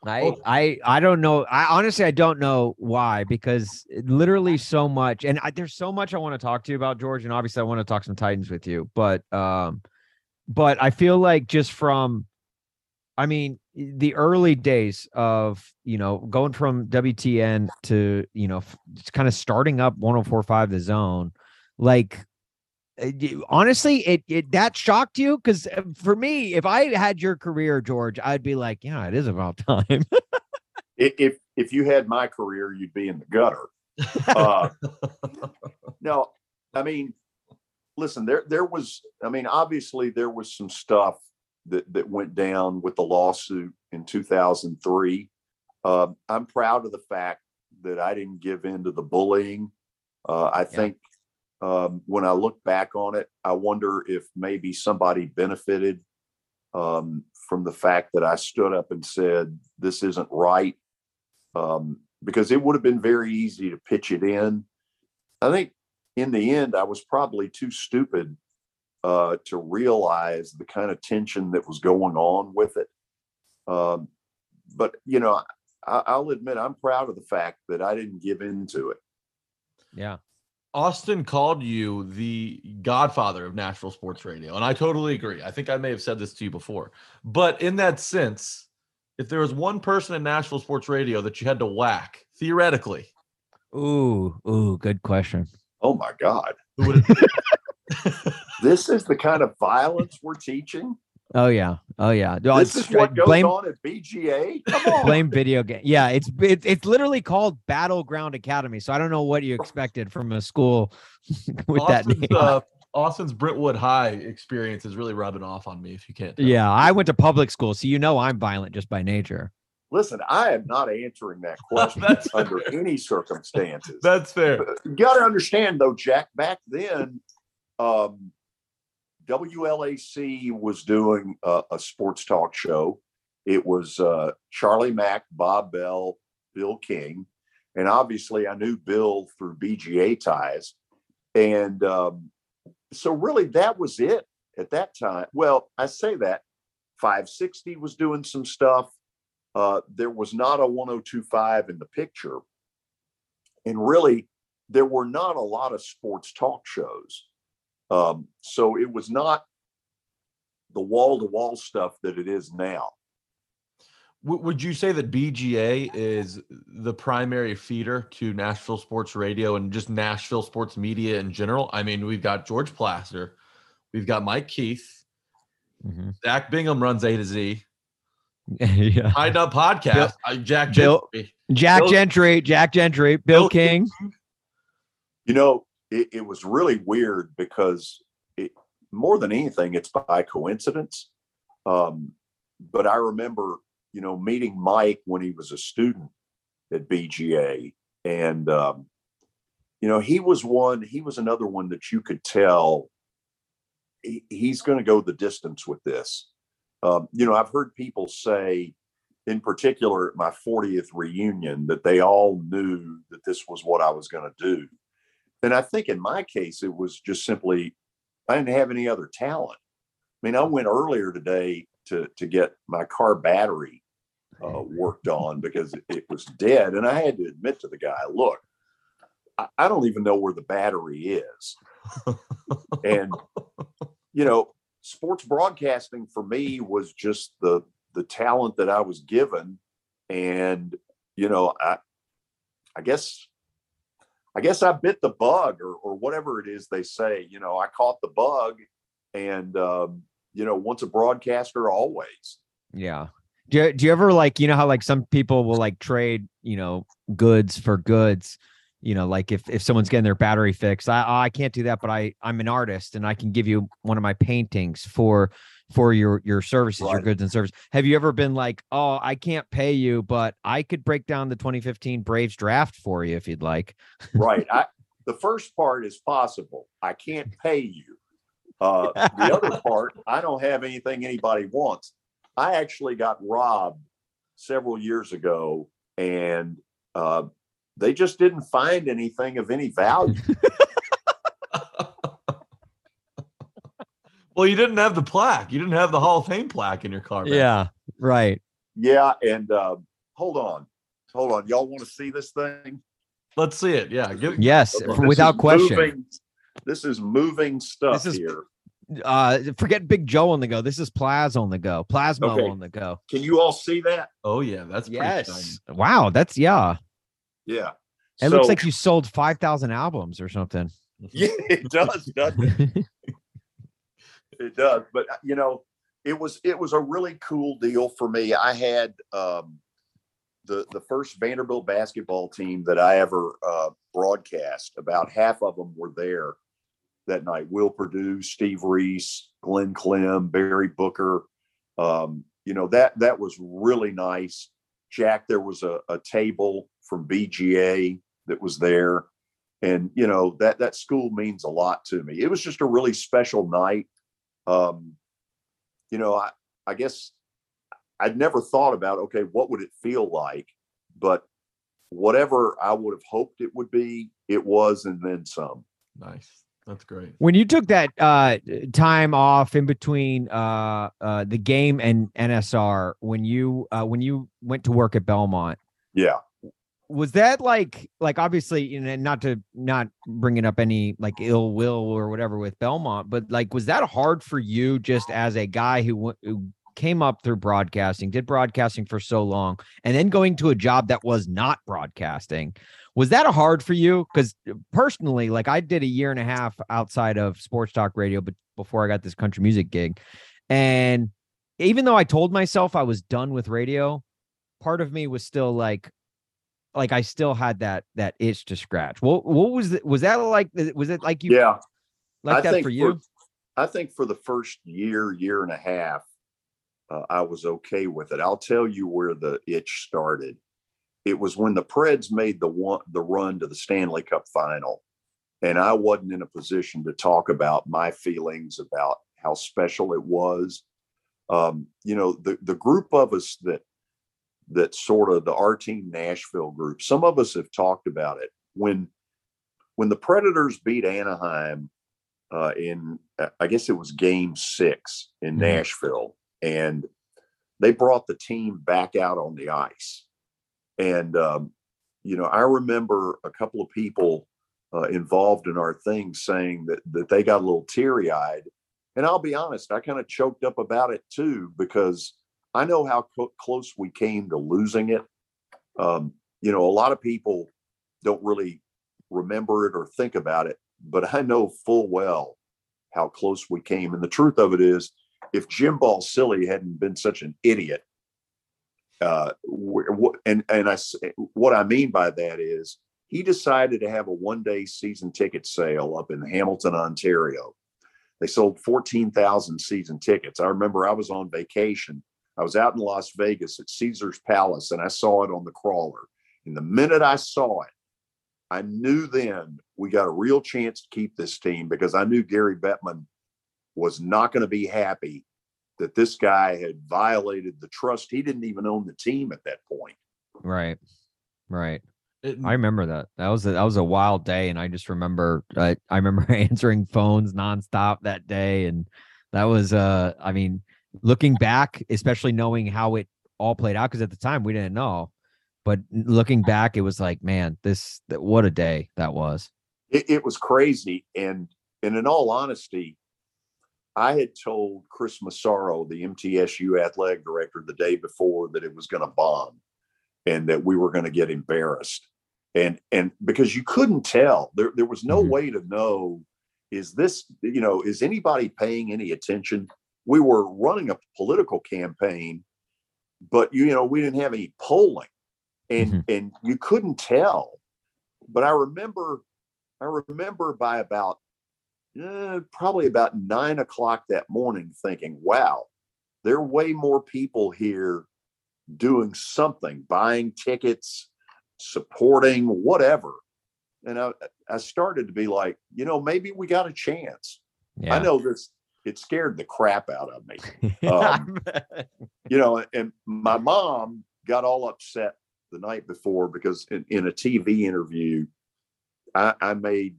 I,
Well-
I I don't know. I honestly I don't know why because literally so much, and I, there's so much I want to talk to you about, George. And obviously I want to talk some Titans with you, but um, but I feel like just from, I mean, the early days of you know going from WTN to you know kind of starting up 104.5 the zone, like honestly it, it that shocked you because for me if i had your career george i'd be like yeah it is about time
If if you had my career, you'd be in the gutter. Uh, no, I mean, listen, there there was, I mean, obviously there was some stuff that that went down with the lawsuit in 2003. Uh, I'm proud of the fact that I didn't give in to the bullying. Uh, I think um, when I look back on it, I wonder if maybe somebody benefited um, from the fact that I stood up and said this isn't right, um, because it would have been very easy to pitch it in. I think in the end, I was probably too stupid uh, to realize the kind of tension that was going on with it. Um, but you know, I, I'll admit I'm proud of the fact that I didn't give in to it.
yeah
Austin called you the godfather of Nashville sports radio. And I totally agree. I think I may have said this to you before. But in that sense, if there was one person in Nashville sports radio that you had to whack, theoretically,
Ooh, ooh, good question.
Oh my God.
Who would it
This is the kind of violence we're teaching.
Oh yeah, oh yeah. No,
This
it's
is what goes
blame
on at BGA. Come on.
blame video game. Yeah, it's it, it's literally called Battleground Academy. So I don't know what you expected from a school with that
Austin's,
name.
uh, Austin's Brentwood High experience is really rubbing off on me. If you can't, tell.
yeah, I went to public school, so you know I'm violent just by nature.
Listen, I am not answering that question
That's
under
fair.
any circumstances.
that's fair.
But you got to understand, though, Jack. Back then, um, WLAC was doing a, a sports talk show. It was uh, Charlie Mack, Bob Bell, Bill King, and obviously, I knew Bill through BGA ties, and um, so really, that was it at that time. Well, I say that 560 was doing some stuff. Uh, there was not a 1025 in the picture. And really, there were not a lot of sports talk shows. Um, so it was not the wall to wall stuff that it is now.
W- would you say that BGA is the primary feeder to Nashville sports radio and just Nashville sports media in general? I mean, we've got George Plaster, we've got Mike Keith,
Mhm.
Zach Bingham runs A to Z,
yeah.
Titan Up Podcast, uh, Jack
Bill-
Gentry.
Jack
Bill-
Gentry, Jack Gentry, Bill,
Bill
King.
You know, it, it was really weird because it, more than anything, it's by coincidence. Um, but I remember, you know, meeting Mike when he was a student at BGA. And, um, you know, he was one, he was another one that you could tell he, he's going to go the distance with this. Um, you know, I've heard people say, in particular at my 40th reunion, that they all knew that this was what I was going to do. And I think in my case, it was just simply I didn't have any other talent. I mean, I went earlier today to to get my car battery uh, worked on because it, was dead, and I had to admit to the guy, "Look, I, I don't even know where the battery is." and you know, sports broadcasting for me was just the the talent that I was given, and you know, I I guess I guess I bit the bug or, or whatever it is they say. You know, I caught the bug, and um, you know, once a broadcaster, always.
Yeah. Do you, do you ever like you know how like some people will like trade you know goods for goods you know like if if someone's getting their battery fixed I I can't do that but I I'm an artist and I can give you one of my paintings for for your your services your goods and services have you ever been like oh I can't pay you but I could break down the 2015 Braves draft for you if you'd like
Right. I the first part is possible. I can't pay you. Uh, the other part, I don't have anything anybody wants. I actually got robbed several years ago, and uh, they just didn't find anything of any value.
Well, you didn't have the plaque. You didn't have the Hall of Fame plaque in your car. man.
yeah right
Yeah, and uh, hold on, hold on. Y'all want to see this thing?
Let's see it. Yeah. Give,
yes
This
without question
moving- this is moving stuff
This is-
here.
uh forget Big Joe on the go this is Plaz on the go Plasma
Okay.
on the go
Can you all see that?
Oh yeah, that's pretty
yes wow that's yeah
Yeah.
It looks like you sold 5,000 albums or something.
Yeah, it does, doesn't it? it does but you know it was it was a really cool deal for me. I had um the the first vanderbilt basketball team that i ever uh broadcast about half of them were there that night. Will Perdue steve reese glenn clem barry booker um you know that that was really nice. Jack there was a, a table from bga that was there. And you know that that school means a lot to me. It was just a really special night um you know i i guess i'd never thought about okay what would it feel like but whatever i would have hoped it would be it was and then some
Nice. That's great.
When you took that uh time off in between uh uh the game and NSR when you uh when you went to work at Belmont
yeah
was that like like obviously you know not to not bringing up any like ill will or whatever with Belmont but like was that hard for you just as a guy who, who came up through broadcasting did broadcasting for so long and then going to a job that was not broadcasting Was that hard for you? Because uh, personally, like I did a year and a half outside of sports talk radio, but before I got this country music gig, and even though I told myself I was done with radio, part of me was still like, like I still had that that itch to scratch. What what was it? Was that like? Was it like you?
Yeah,
like
I
that for you.
I think for the first year, year and a half, uh, I was okay with it. I'll tell you where the itch started. It was when the Preds made the one the run to the Stanley Cup final, and I wasn't in a position to talk about my feelings about how special it was. Um, you know, the the group of us that that sort of the our team Nashville group. Some of us have talked about it when when the Predators beat Anaheim uh, in uh, I guess it was Game Six in
Mhm.
Nashville, and they brought the team back out on the ice. And um, you know, I remember a couple of people uh, involved in our thing saying that that they got a little teary eyed. And I'll be honest, I kind of choked up about it too because I know how co- close we came to losing it. Um, you know, a lot of people don't really remember it or think about it, but I know full well how close we came. And the truth of it is, if Jim Balsillie hadn't been such an idiot, uh, and and I what I mean by that is he decided to have a one day season ticket sale up in Hamilton, Ontario. They sold fourteen thousand season tickets. I remember I was on vacation. I was out in Las Vegas at Caesar's Palace, and I saw it on the crawler. And the minute I saw it, I knew then we got a real chance to keep this team because I knew Gary Bettman was not going to be happy that this guy had violated the trust. He didn't even own the team at that point.
Right. Right.
It-
I remember that. That was a, that was a wild day, and I just remember uh, I remember answering phones nonstop that day, and that was uh I mean looking back, especially knowing how it all played out, because at the time we didn't know, but looking back, it was like man, this what a day that was.
It, it was crazy. And, and in all honesty, I had told Chris Massaro, the MTSU athletic director, the day before that it was going to bomb and that we were going to get embarrassed. And and because you couldn't tell, there there was no
Mhm.
way to know is this, you know, is anybody paying any attention? We were running a political campaign, but you know, we didn't have any polling. And and you couldn't tell. But I remember I remember by about eh, probably about nine o'clock that morning thinking, wow, there are way more people here doing something, buying tickets, supporting, whatever. And I, I started to be like, you know, maybe we got a chance.
Yeah.
I know this, it scared the crap out of me um, you know, and my mom got all upset the night before because in, in a TV interview, I, I made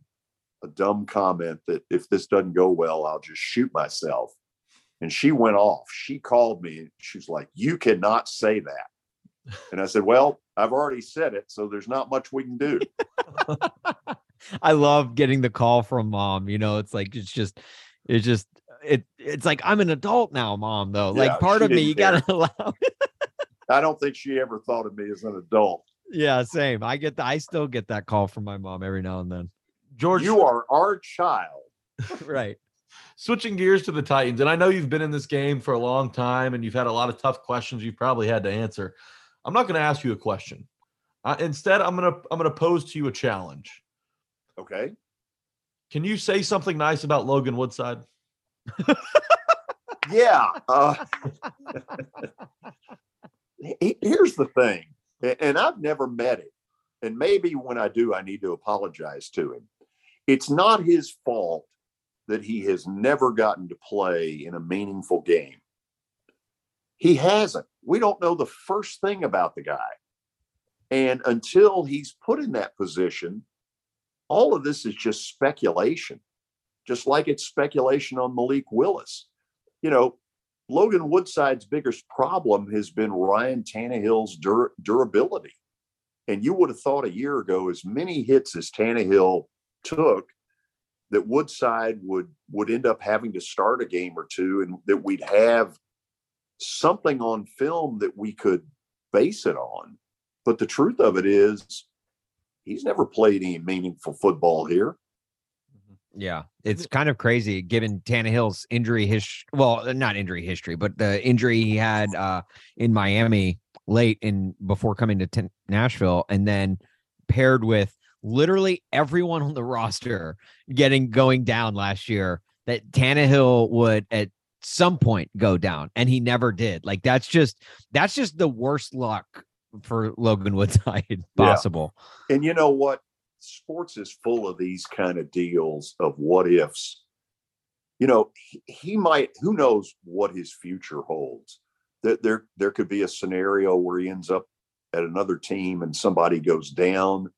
a dumb comment that if this doesn't go well, I'll just shoot myself. And she went off. She called me. and was like, You cannot say that. And I said, Well, I've already said it. So there's not much we can do.
I love getting the call from mom. You know, it's like it's just it's just it it's like I'm an adult now, mom, though.
Yeah,
like part of me,
didn't
you gotta allow
I don't think she ever thought of me as an adult.
Yeah, same. I get the, I still get that call from my mom every now and then.
George,
You are our child.
right.
switching gears to the Titans, and I know you've been in this game for a long time and you've had a lot of tough questions you've probably had to answer. I'm not going to ask you a question. Uh, instead, I'm going to I'm going to pose to you a challenge.
Okay.
Can you say something nice about Logan Woodside?
Yeah. Uh, here's the thing, and I've never met him. And maybe when I do, I need to apologize to him. It's not his fault that he has never gotten to play in a meaningful game. He hasn't. We don't know the first thing about the guy. And until he's put in that position, all of this is just speculation, just like it's speculation on Malik Willis. You know, Logan Woodside's biggest problem has been Ryan Tannehill's dur- durability. And you would have thought a year ago, as many hits as Tannehill took, that Woodside would would end up having to start a game or two, and that we'd have something on film that we could base it on. But the truth of it is, he's never played any meaningful football here.
Yeah, it's kind of crazy given Tannehill's injury history. Well, not injury history, but the injury he had uh, in Miami late in before coming to T- Nashville, and then paired with literally everyone on the roster getting going down last year. That Tannehill would at some point go down, and he never did. Like that's just that's just the worst luck for Logan Woodside possible.
And you know what? Sports is full of these kind of deals of what ifs. You know, he, he might. Who knows what his future holds? There, there, there could be a scenario where he ends up at another team and somebody goes down,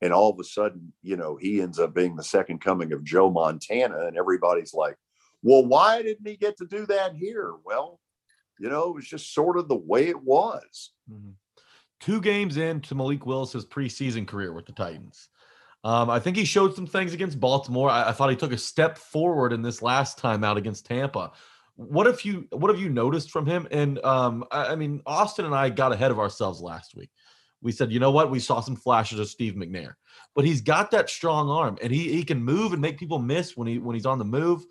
and all of a sudden, you know, he ends up being the second coming of Joe Montana, and everybody's like, "Well, why didn't he get to do that here?" Well, you know, it was just sort of the way it was.
Mhm. Two games into Malik Willis's preseason career with the Titans. Um, I think he showed some things against Baltimore. I, I thought he took a step forward in this last time out against Tampa. What have you What have you noticed from him? And um, I, I mean, Austin and I got ahead of ourselves last week. We said, you know what? We saw some flashes of Steve McNair, but he's got that strong arm, and he he can move and make people miss when he when he's on the move.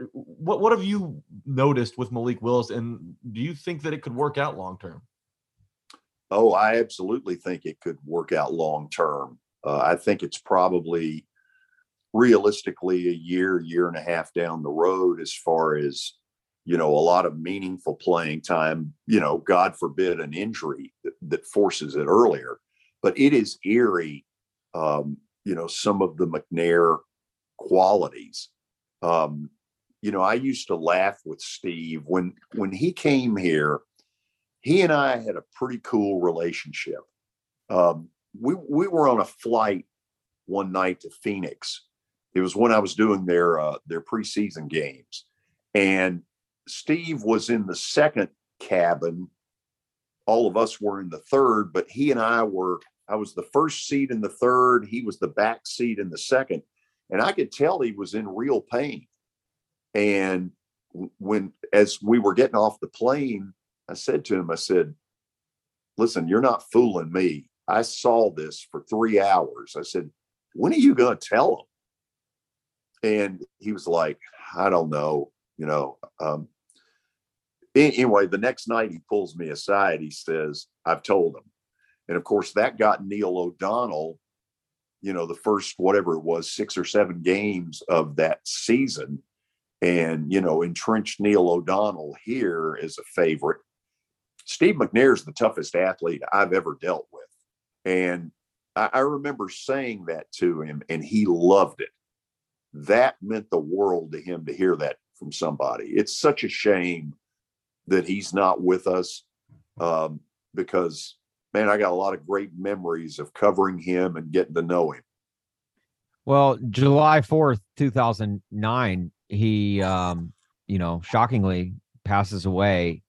Uh, What What have you noticed with Malik Willis, and do you think that it could work out long term?
Oh, I absolutely think it could work out long term. Uh, I think it's probably realistically a year, year and a half down the road as far as, you know, a lot of meaningful playing time, you know, God forbid an injury that, that forces it earlier. But it is eerie, um, you know, some of the McNair qualities. Um, you know, I used to laugh with Steve when when he came here he and I had a pretty cool relationship. Um, we we were on a flight one night to Phoenix. It was when I was doing their uh, their preseason games, and Steve was in the second cabin. All of us were in the third, but he and I were. I was the first seat in the third. He was the back seat in the second, and I could tell he was in real pain. And when as we were getting off the plane, I said to him, I said, listen, you're not fooling me. I saw this for three hours. I said, when are you going to tell him? And he was like, I don't know, you know. Um, anyway, the next night he pulls me aside. He says, I've told him. And of course, that got Neil O'Donnell, you know, the first, whatever it was, six or seven games of that season. And, you know, entrenched Neil O'Donnell here as a favorite. Steve McNair is the toughest athlete I've ever dealt with. And I, I remember saying that to him, and he loved it. That meant the world to him to hear that from somebody. It's such a shame that he's not with us um, because, man, I got a lot of great memories of covering him and getting to know him.
Well, July 4th, 2009, he, um, you know, shockingly passes away.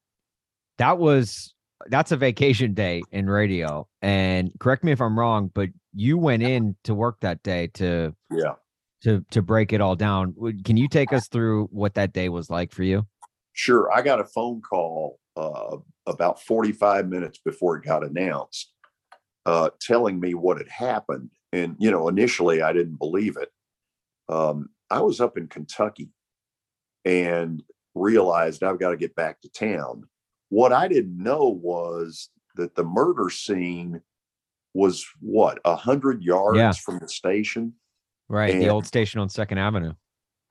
That was, that's a vacation day in radio. And correct me if I'm wrong, but you went in to work that day to,
Yeah.
to, to break it all down. Can you take us through what that day was like for you?
Sure. I got a phone call uh, about 45 minutes before it got announced, uh, telling me what had happened. And, you know, initially I didn't believe it. Um, I was up in Kentucky and realized I've got to get back to town. What I didn't know was that the murder scene was what, a hundred yards
Yeah.
from the station.
Right. the old station on Second Avenue.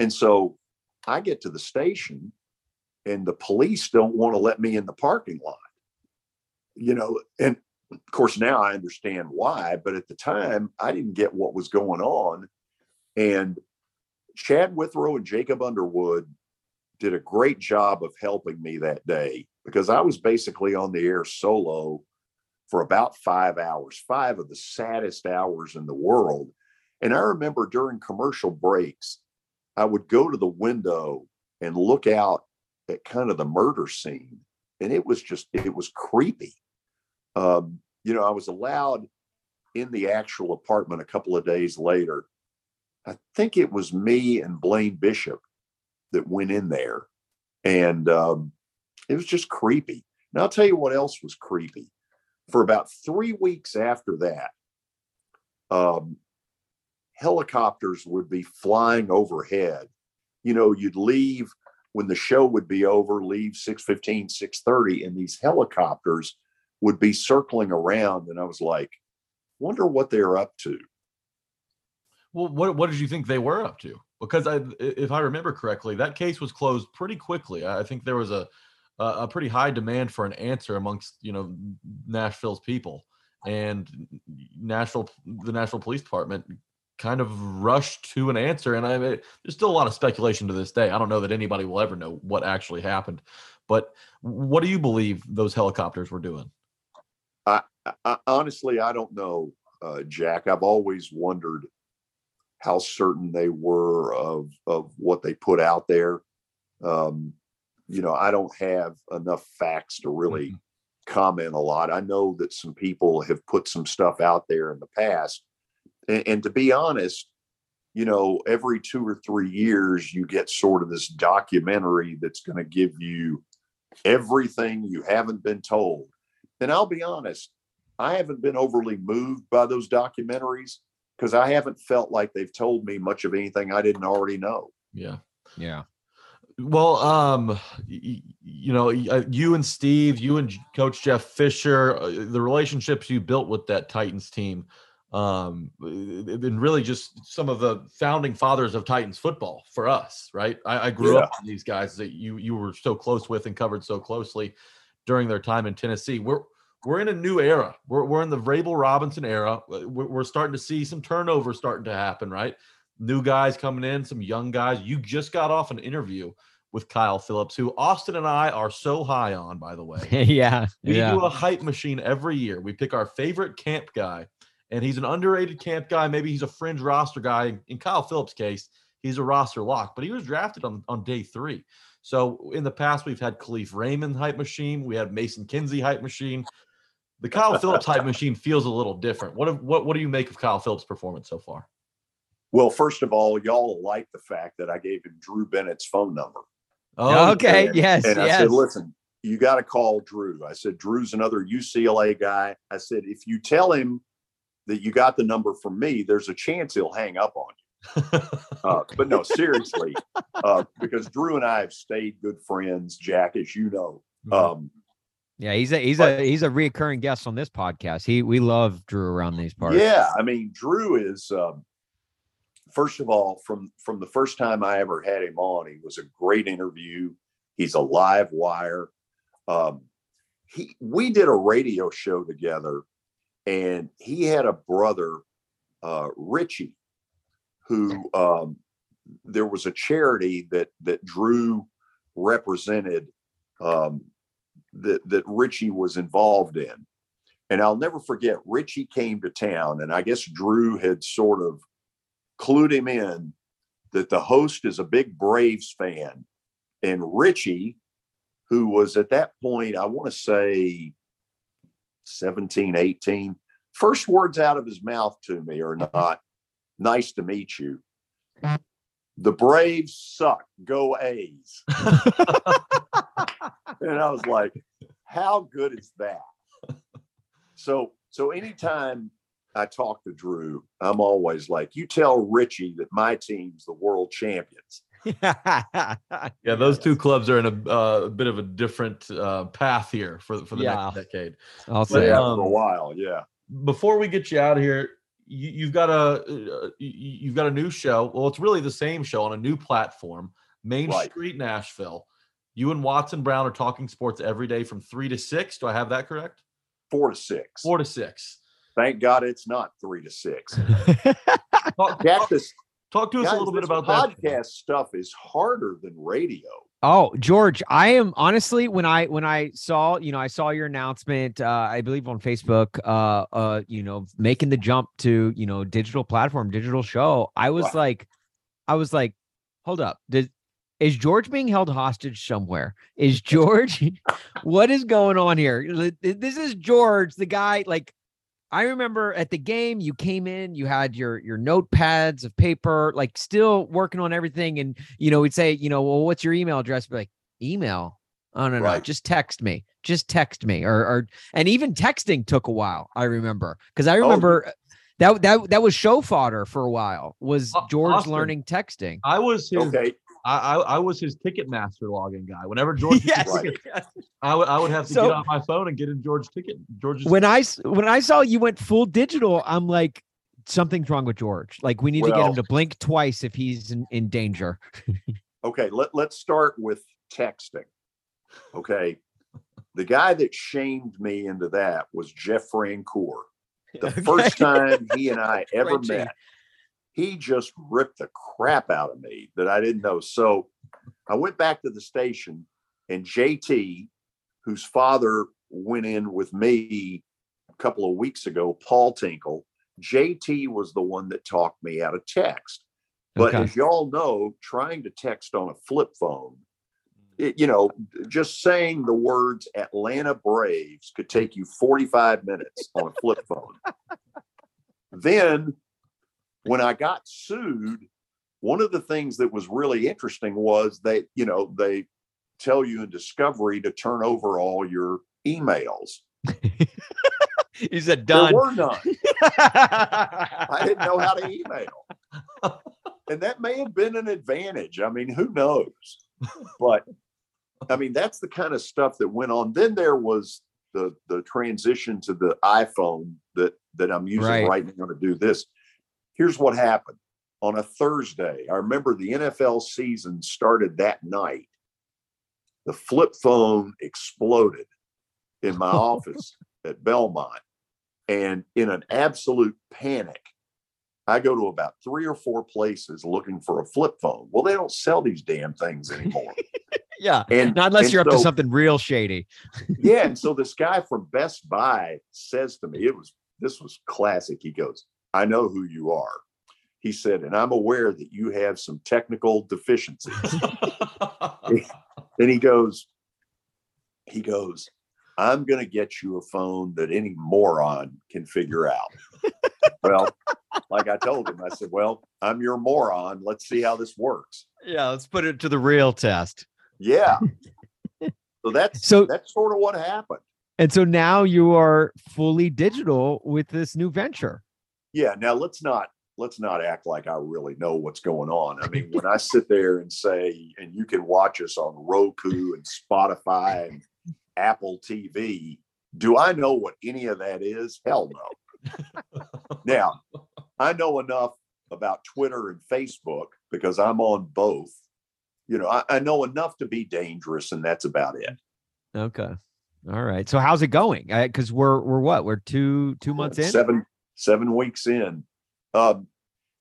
And so I get to the station and the police don't want to let me in the parking lot. You know, and of course now I understand why, but at the time I didn't get what was going on. And Chad Withrow and Jacob Underwood did a great job of helping me that day because I was basically on the air solo for about five hours, five of the saddest hours in the world. And I remember during commercial breaks, I would go to the window and look out at kind of the murder scene. And it was just, it was creepy. Um, you know, I was allowed in the actual apartment a couple of days later. I think it was me and Blaine Bishop that went in there. And um, it was just creepy. Now, I'll tell you what else was creepy. For about three weeks after that, um, helicopters would be flying overhead. You know, you'd leave when the show would be over, leave 615, 630, and these helicopters would be circling around. And I was like, wonder what they're up to.
Well, what what did you think they were up to? Because I, if I remember correctly, that case was closed pretty quickly. I think there was a a pretty high demand for an answer amongst you know Nashville's people, and Nashville, the Nashville Police Department, kind of rushed to an answer. And I there's still a lot of speculation to this day. I don't know that anybody will ever know what actually happened. But what do you believe those helicopters were doing?
I, I, honestly, I don't know, uh, Jack. I've always wondered how certain they were of of what they put out there. Um, you know, I don't have enough facts to really
Mhm.
comment a lot. I know that some people have put some stuff out there in the past, and, and to be honest, you know, every two or three years you get sort of this documentary that's going to give you everything you haven't been told. And I'll be honest, I haven't been overly moved by those documentaries because I haven't felt like they've told me much of anything I didn't already know.
Yeah.
Yeah.
Well, um, you know, uh, you and Steve, you and Coach Jeff Fisher, uh, the relationships you built with that Titans team, um, uh, been really just some of the founding fathers of Titans football for us, right? I, I grew up with these guys that you you were so close with and covered so closely during their time in Tennessee. We're we're in a new era. We're we're in the Vrabel Robinson era. We're, we're starting to see some turnover starting to happen, right? New guys coming in, some young guys. You just got off an interview with Kyle Philips, who Austin and I are so high on, by the way.
yeah.
We
yeah.
do a hype machine every year. We pick our favorite camp guy, and he's an underrated camp guy. Maybe he's a fringe roster guy. In Kyle Philips' case, he's a roster lock, but he was drafted on, on day three. So in the past, we've had Kalif Raymond hype machine. We had Mason Kinsey hype machine. The Kyle Philips hype machine feels a little different. What what what do you make of Kyle Philips' performance so far?
Well, first of all, y'all like the fact that I gave him Drew Bennett's phone number.
Oh, okay.
And-
yes.
And I
yes.
said, listen, you got to call Drew. I said, Drew's another UCLA guy. I said, if you tell him that you got the number from me, there's a chance he'll hang up on you. Uh, but no, seriously, uh, because Drew and I have stayed good friends, Jack, as you know. Um,
yeah. He's a he's
but-
a he's a reoccurring guest on this podcast. He we love Drew around these parts.
Yeah, I mean, Drew is um, first of all from from the first time I ever had him on, he was a great interview. He's a live wire. Um, he we did a radio show together, and he had a brother, uh, Richie, who um, there was a charity that that Drew represented um, that that Richie was involved in. And I'll never forget, Richie came to town, and I guess Drew had sort of clued him in that the host is a big Braves fan. And Richie, who was at that point, I want to say 17, 18, first words out of his mouth to me are not, nice to meet you. The Braves suck. Go A's. and I was like, how good is that? So, so anytime I talk to Drew, I'm always like, you tell Richie that my team's the world champions.
Yeah, those two clubs are in a, uh, a bit of a different uh, path here for for the
Yeah.
next decade.
I'll say.
Yeah,
um,
for a while. Yeah.
Before we get you out of here, you, you've got a uh, you- you've got a new show. Well, it's really the same show on a new platform, Main
Right.
Street Nashville. You and Watson Brown are talking sports every day from three to six. Do I have that correct?
Four to six.
Four to six.
Thank God it's not three to six.
Talk, talk,
this,
talk to us
guys,
a little bit about that.
podcast stuff is harder than radio.
Oh, George, I am honestly when I when I saw, you know, I saw your announcement, uh, I believe on Facebook, uh, uh, you know, making the jump to, you know, digital platform, digital show. I was
Right.
like, I was like, hold up. Did is George being held hostage somewhere? Is George what is going on here? This is George, the guy, like I remember at the game you came in, you had your your notepads of paper, like still working on everything. And you know, we'd say, you know, well, what's your email address? Be like, email. Oh no, no,
Right.
just text me. Just text me. Or or and even texting took a while, I remember. Because I oh, remember uh, That that that was show fodder for a while. Was George
Austin.
learning texting?
I was his.
Okay,
I, I I was his Ticketmaster login guy. Whenever George,
Yes.
Right.
I would I would have to
So-
get on my phone and get in George ticket. George's
When I s- when I saw you went full digital, I'm like, something's wrong with George. Like we need to get him to blink twice if he's in, in danger.
okay. Let let's start with texting. Okay, the guy that shamed me into that was Jeff Francoeur. The first time he and I ever
Great shame.
met, he just ripped the crap out of me that I didn't know. So I went back to the station, and JT, whose father went in with me a couple of weeks ago, Paul Tinkle, JT was the one that talked me out of text. But
Okay.
as y'all know, trying to text on a flip phone, it, you know, just saying the words Atlanta Braves could take you 45 minutes on a flip phone. then when I got sued, one of the things that was really interesting was that, you know, they tell you in discovery to turn over all your emails.
he said done.
There were none. I didn't know how to email. and that may have been an advantage. I mean, who knows? But I mean, that's the kind of stuff that went on. Then there was the the transition to the iPhone that that I'm using
Right.
right, now to do this. Here's what happened on a Thursday. I remember the NFL season started that night. The flip phone exploded in my office at Belmont. And in an absolute panic, I go to about three or four places looking for a flip phone. Well, they don't sell these damn things anymore.
yeah.
And
Not unless
and
you're up to something real shady.
yeah. And so this guy from Best Buy says to me, it was this was classic. He goes, I know who you are. He said, and I'm aware that you have some technical deficiencies. then he goes, he goes, I'm gonna get you a phone that any moron can figure out. well, like I told him, I said, Well, I'm your moron. Let's see how this works.
Yeah, let's put it to the real test.
Yeah. So that's
So
that's sort of what happened.
and so now you are fully digital with this new venture.
Yeah. Now let's not let's not act like I really know what's going on. I mean, when I sit there and say, and you can watch us on Roku and Spotify and Apple TV, do I know what any of that is? Hell no. now, I know enough about Twitter and Facebook because I'm on both. You know, I, I know enough to be dangerous, and that's about it.
Okay. All right. So how's it going? Because we're we're what? We're two two months in.
Seven seven weeks in. Um,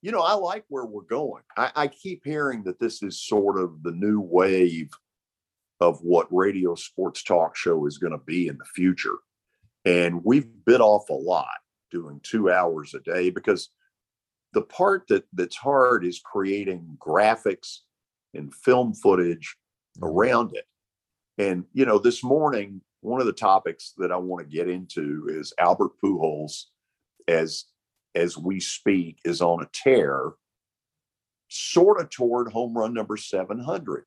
you know, I like where we're going. I, I keep hearing that this is sort of the new wave of what radio sports talk show is going to be in the future. And we've bit off a lot doing two hours a day because the part that that's hard is creating graphics and film footage around it. And you know, this morning, one of the topics that I want to get into is Albert Pujols, as as we speak, is on a tear, sort of toward home run number 700.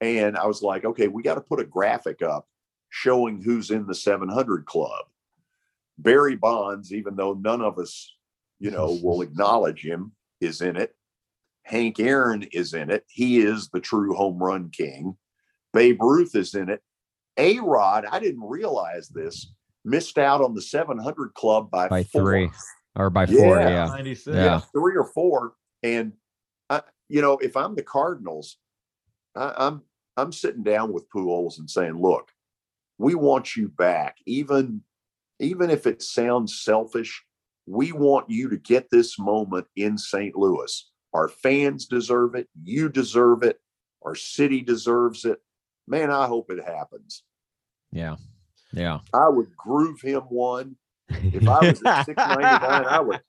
And I was like, okay, we got to put a graphic up showing who's in the 700 club. Barry Bonds, even though none of us, you know, will acknowledge him, is in it. Hank Aaron is in it. He is the true home run king. Babe Ruth is in it. A Rod, I didn't realize this, missed out on the 700 club by,
By
four.
three. Or by four,
Yeah.
yeah.
96.
Yeah.
three or four. And I, you know, if I'm the Cardinals, I, I'm I'm sitting down with Pujols and saying, look, we want you back, even even if it sounds selfish. We want you to get this moment in St. Louis. Our fans deserve it. You deserve it. Our city deserves it. Man, I hope it happens.
Yeah. Yeah.
I would groove him one. If I was at 699, I would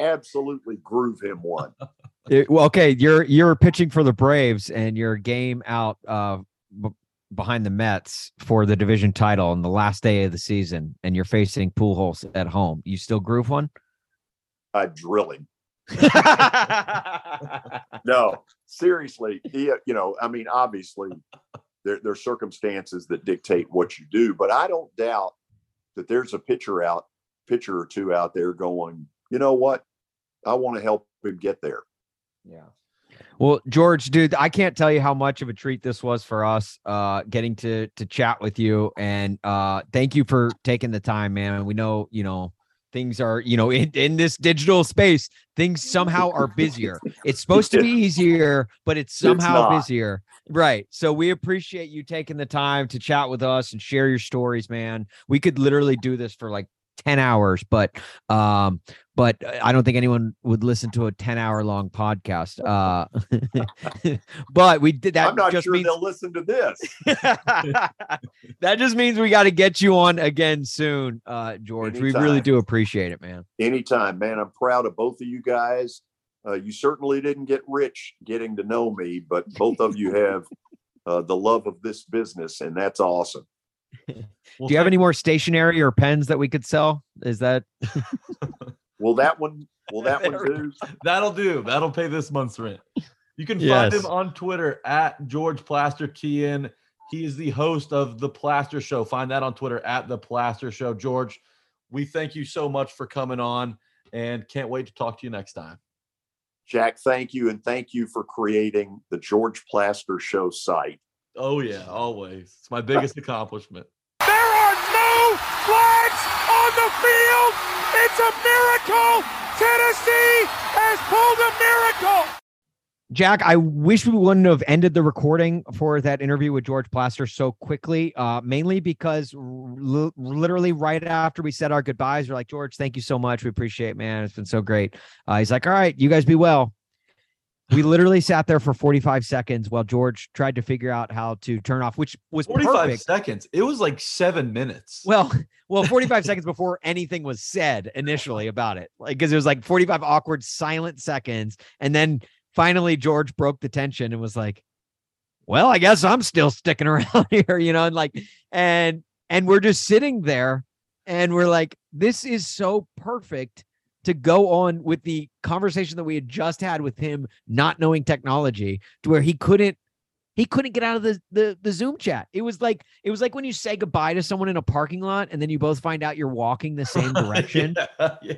absolutely groove him one.
It- well, okay, you're you're pitching for the Braves, and your game out uh, b- behind the Mets for the division title on the last day of the season, and you're facing Pujols at home. You still groove one?
I'd drill him. No, seriously, he, you know, I mean, obviously, there there are circumstances that dictate what you do, but I don't doubt that there's a pitcher out, pitcher or two out there going, you know what? I want to help him get there.
Yeah. Well, George, dude, I can't tell you how much of a treat this was for us uh getting to to chat with you and uh thank you for taking the time, man. We know, you know, things are, you know, in, in this digital space, things somehow are busier. It's supposed to be easier, but it's somehow
not.
busier. Right. So we appreciate you taking the time to chat with us and share your stories, man. We could literally do this for like 10 hours, but um but I don't think anyone would listen to a 10 hour long podcast. Uh but we did that
I'm not
just
sure
means
they'll listen to this.
that just means we got to get you on again soon, uh, George. We really do appreciate it, man.
Anytime, man. I'm proud of both of you guys. Uh, you certainly didn't get rich getting to know me, but both of you have uh, the love of this business, and that's awesome.
Well,
do you have any more stationery or pens that we could sell? Is that
Will that one? Will that one do?
That'll do. That'll pay this month's rent. You can find him on Twitter at George Plaster Kean. He is the host of the Plaster Show. Find that on Twitter at the Plaster Show. George, we thank you so much for coming on and can't wait to talk to you next time.
Jack, thank you, and thank you for creating the George Plaster Show site.
Oh yeah, always. It's my biggest accomplishment.
There are no flags on the field. It's a miracle. Tennessee has pulled a miracle.
Jack? I wish we wouldn't have ended the recording for that interview with George Plaster so quickly, uh, mainly because l- literally right after we said our goodbyes, we're like, George, thank you so much. We appreciate it, man. It's been so great. Uh, he's like, all right, you guys be well. We literally sat there for 45 seconds while George tried to figure out how to turn off, which was
45
perfect.
seconds. It was like seven minutes.
Well, well, 45 seconds before anything was said initially about it. Like, because it was like 45 awkward, silent seconds. And then finally, George broke the tension and was like, well, I guess I'm still sticking around here, you know, and like, and, and we're just sitting there and we're like, this is so perfect to go on with the conversation that we had just had with him, not knowing technology to where he couldn't he couldn't get out of the, the the Zoom chat. It was like it was like when you say goodbye to someone in a parking lot and then you both find out you're walking the same direction.
yeah, yeah.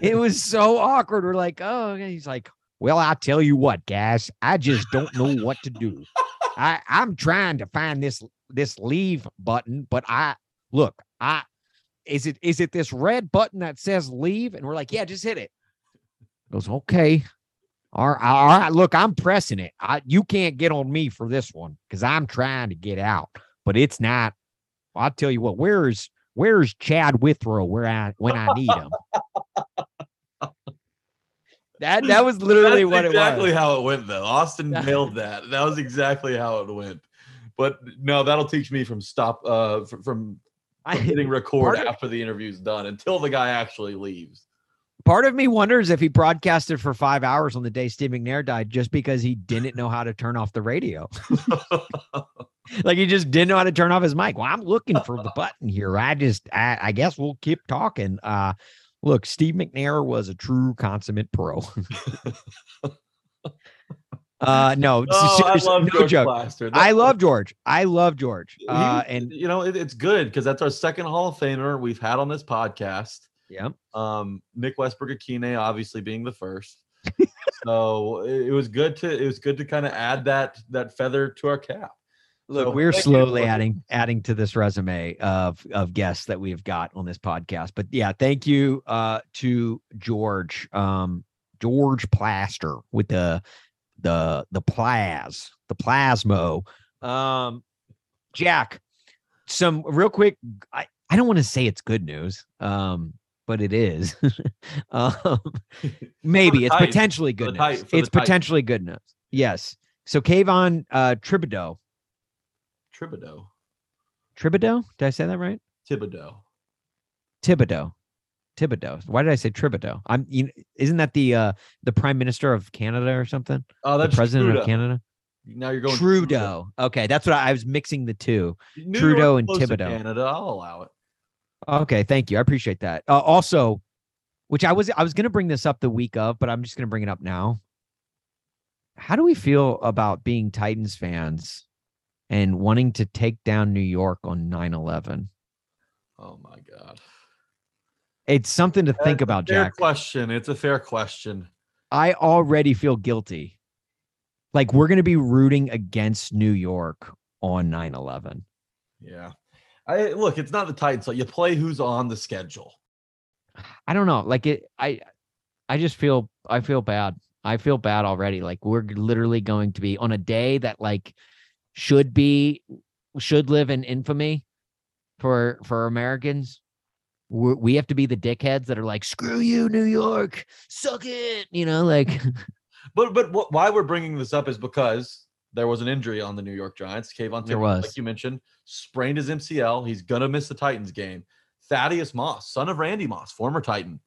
It was so awkward. We're like, oh, he's like, well, I tell you what, guys, I just don't know what to do. I I'm trying to find this this leave button, but I look, I is it is it this red button that says leave? And we're like, yeah, just hit it. Goes okay. All right, all right. Look, I'm pressing it. I you can't get on me for this one because I'm trying to get out, but it's not. I'll tell you what. Where's Where's Chad Withrow? Where I when I need him. That that was literally
That's
what
exactly
it was.
how it went, though. Austin nailed that. That was exactly how it went. But no, that'll teach me from stop uh from, from
I,
hitting record
of-
after the interview's done until the guy actually leaves.
part of me wonders if he broadcasted for five hours on the day Steve McNair died just because he didn't know how to turn off the radio. like he just didn't know how to turn off his mic. Well, I'm looking for the button here. I just, I, I guess we'll keep talking. Uh, look, Steve McNair was a true consummate pro. uh, no,
Oh, I love
no
George
joke.
Plaster.
I love George. I love George. Uh,
was-
and
you know it, it's good because that's our second Hall of Famer we've had on this podcast.
yeah,
Um, Nick Westbrook-Ikhine obviously being the first. so it, it was good to it was good to kind of add that that feather to our cap.
Look,
So
we're slowly adding adding to this resume of of guests that we've got on this podcast. But yeah, thank you uh to George, um, George Plaster with the the the plas, the plasmo. Um Jack, some real quick, I, I don't want to say it's good news. Um, but it is. um, maybe it's potentially good news. It's potentially good news. Yes. So Kayvon uh Tribideau
Thibodeaux,
Tribideau? Did I say that right?
Thibodeaux.
Thibodeaux. Thibodeaux. Why did I say Tribideau? I'm. You, kn- isn't that the uh the prime minister of Canada or something?
Oh,
The
that's
president
Trudeau.
of Canada.
Now you're going
Trudeau. Okay, that's what I, I was mixing the two. Trudeau and Thibodeaux.
Canada. I'll allow it.
Okay, thank you. I appreciate that. Uh, also, which I was I was gonna bring this up the week of, but I'm just gonna bring it up now. How do we feel about being Titans fans and wanting to take down New York on 9/11?
Oh my god.
It's something to think
That's a
about,
fair
Jack.
question. It's a fair question.
I already feel guilty. Like we're going to be rooting against New York on 9 11.
Yeah. I look, it's not the Titans. So you play who's on the schedule.
I don't know. Like it, I, I just feel, I feel bad. I feel bad already. Like we're literally going to be on a day that like should be, should live in infamy for, for Americans. We're, we have to be the dickheads that are like, screw you, New York, suck it. You know, like,
But but what, why we're bringing this up is because there was an injury on the New York Giants. Kayvon
There
Thibodeaux,
was.
like you mentioned, sprained his MCL. He's gonna miss the Titans game. Thaddeus Moss, son of Randy Moss, former Titan,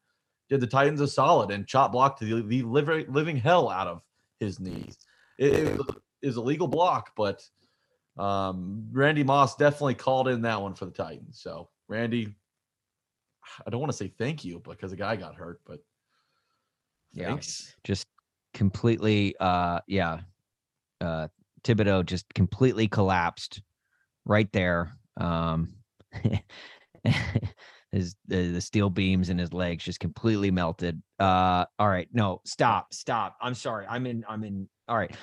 did the Titans a solid and chop blocked the, the living, living hell out of his knees. It, it is a legal block, but um, Randy Moss definitely called in that one for the Titans. So Randy, I don't want to say thank you because a guy got hurt, but
Yeah.
thanks.
just completely uh yeah uh thibodeaux just completely collapsed right there um his the, the steel beams in his legs just completely melted uh all right no stop stop i'm sorry i'm in i'm in all right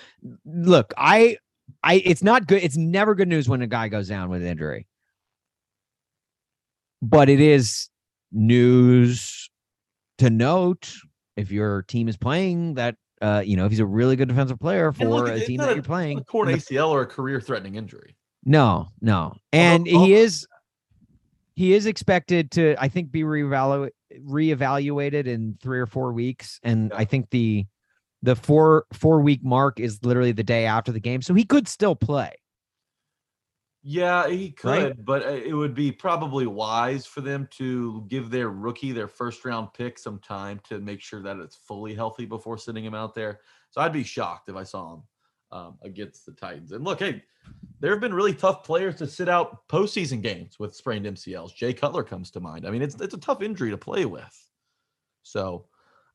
look i i it's not good it's never good news when a guy goes down with an injury but it is news to note if your team is playing that uh you know if he's a really good defensive player for
look,
a team that you're playing
a torn ACL or a career-threatening injury.
no no and
although-
he is he is expected to i think be reevaluated reevaluated in three or four weeks and
Yeah.
i think the the four four week mark is literally the day after the game so he could still play
Yeah, he could,
Right?
but uh, it would be probably wise for them to give their rookie, their first round pick, some time to make sure that it's fully healthy before sending him out there. So I'd be shocked if I saw him um, against the Titans. And look, hey, there have been really tough players to sit out postseason games with sprained MCLs. Jay Cutler comes to mind. I mean, it's it's a tough injury to play with. So,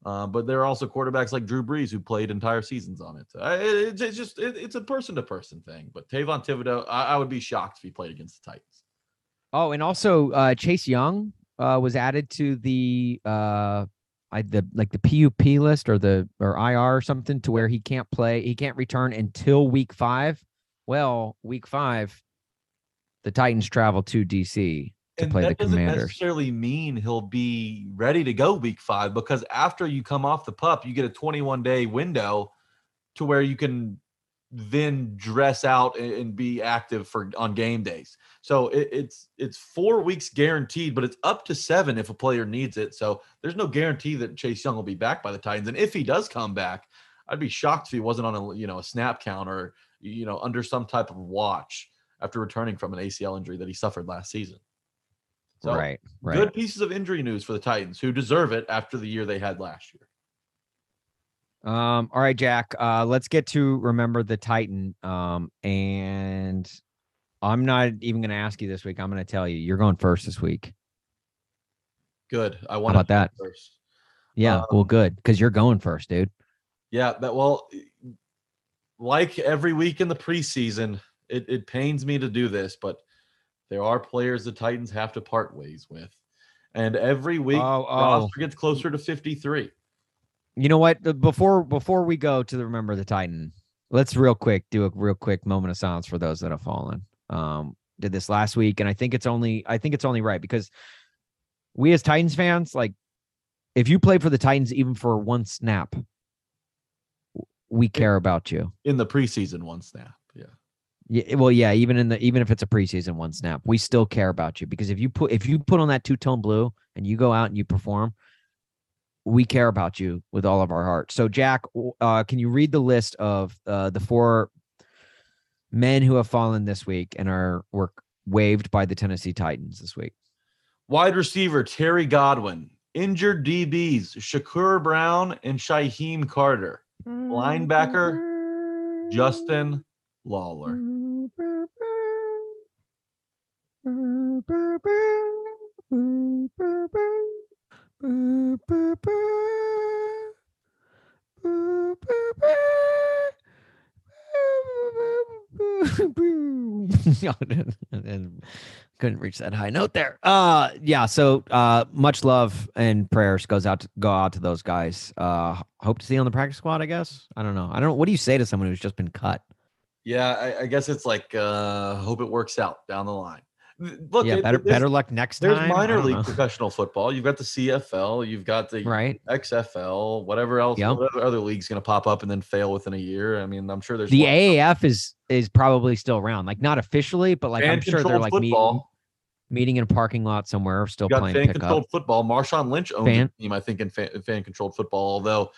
uh, but there are also quarterbacks like Drew Brees who played entire seasons on it. I, it- it's, it's just it, it's a person to person thing. But Tavon Thibodeaux, I, I would be shocked if he played against the Titans.
oh and also uh chase young uh was added to the uh I the like the PUP list or the or IR or something to where he can't play, he can't return until week five. Well, week five, the Titans travel to DC to play the
that doesn't necessarily mean he'll be ready to go week five because after you come off the pup, you get a 21 day window to where you can then dress out and, and be active for on game days. So it, it's it's four weeks guaranteed, but it's up to seven if a player needs it. So there's no guarantee that Chase Young will be back by the Titans. And if he does come back, I'd be shocked if he wasn't on a you know a snap count or you know under some type of watch after returning from an ACL injury that he suffered last season. So
right, right.
good pieces of injury news for the Titans, who deserve it after the year they had last year.
Um, all right, Jack. Uh, let's get to remember the Titan. Um, and I'm not even going to ask you this week. I'm going to tell you, you're going first this week.
Good. I want
about that?
first.
Yeah, well,
Um,
good because you're going first, dude.
Yeah, that well, like every week in the preseason, it, it pains me to do this, but there are players the Titans have to part ways with. And every week
Oh, oh.
roster gets closer to 53.
You know what? Before before we go to the remember the Titan, let's real quick do a real quick moment of silence for those that have fallen. Um, did this last week, and I think it's only I think it's only right because we as Titans fans, like, if you play for the Titans even for one snap, we care about you.
In the preseason, one snap. Yeah.
Yeah, well, yeah, even in the even if it's a preseason one snap, we still care about you because if you put if you put on that two tone blue and you go out and you perform, we care about you with all of our heart. So, Jack, uh, can you read the list of uh, the four men who have fallen this week and are were waived by the Tennessee Titans this week?
Wide receiver Terry Godwin, injured DBs Shakur Brown and Shaheem Carter, linebacker Justin Lawler.
and couldn't reach that high note there. Uh yeah, so uh much love and prayers goes out to go out to those guys. Uh hope to see you on the practice squad, I guess. I don't know. I don't. What do you say to someone who's just been cut?
Yeah, I, I guess it's like uh hope it works out down the line. Look,
yeah,
it-
better better luck next
There's
time. I
minor league
know.
professional football. You've got the CFL. You've got the
right?
XFL. Whatever else,
Yep.
whatever other league's going to pop up and then fail within a year. I mean, I'm sure there's
The AAF is is probably still around. Like not officially, but like I'm sure they're like meeting,
football.
meeting in a parking lot somewhere, still playing
fan
pickup.
controlled football. Marshawn Lynch owns
Fan-
a team, I think, in fan controlled football. Although,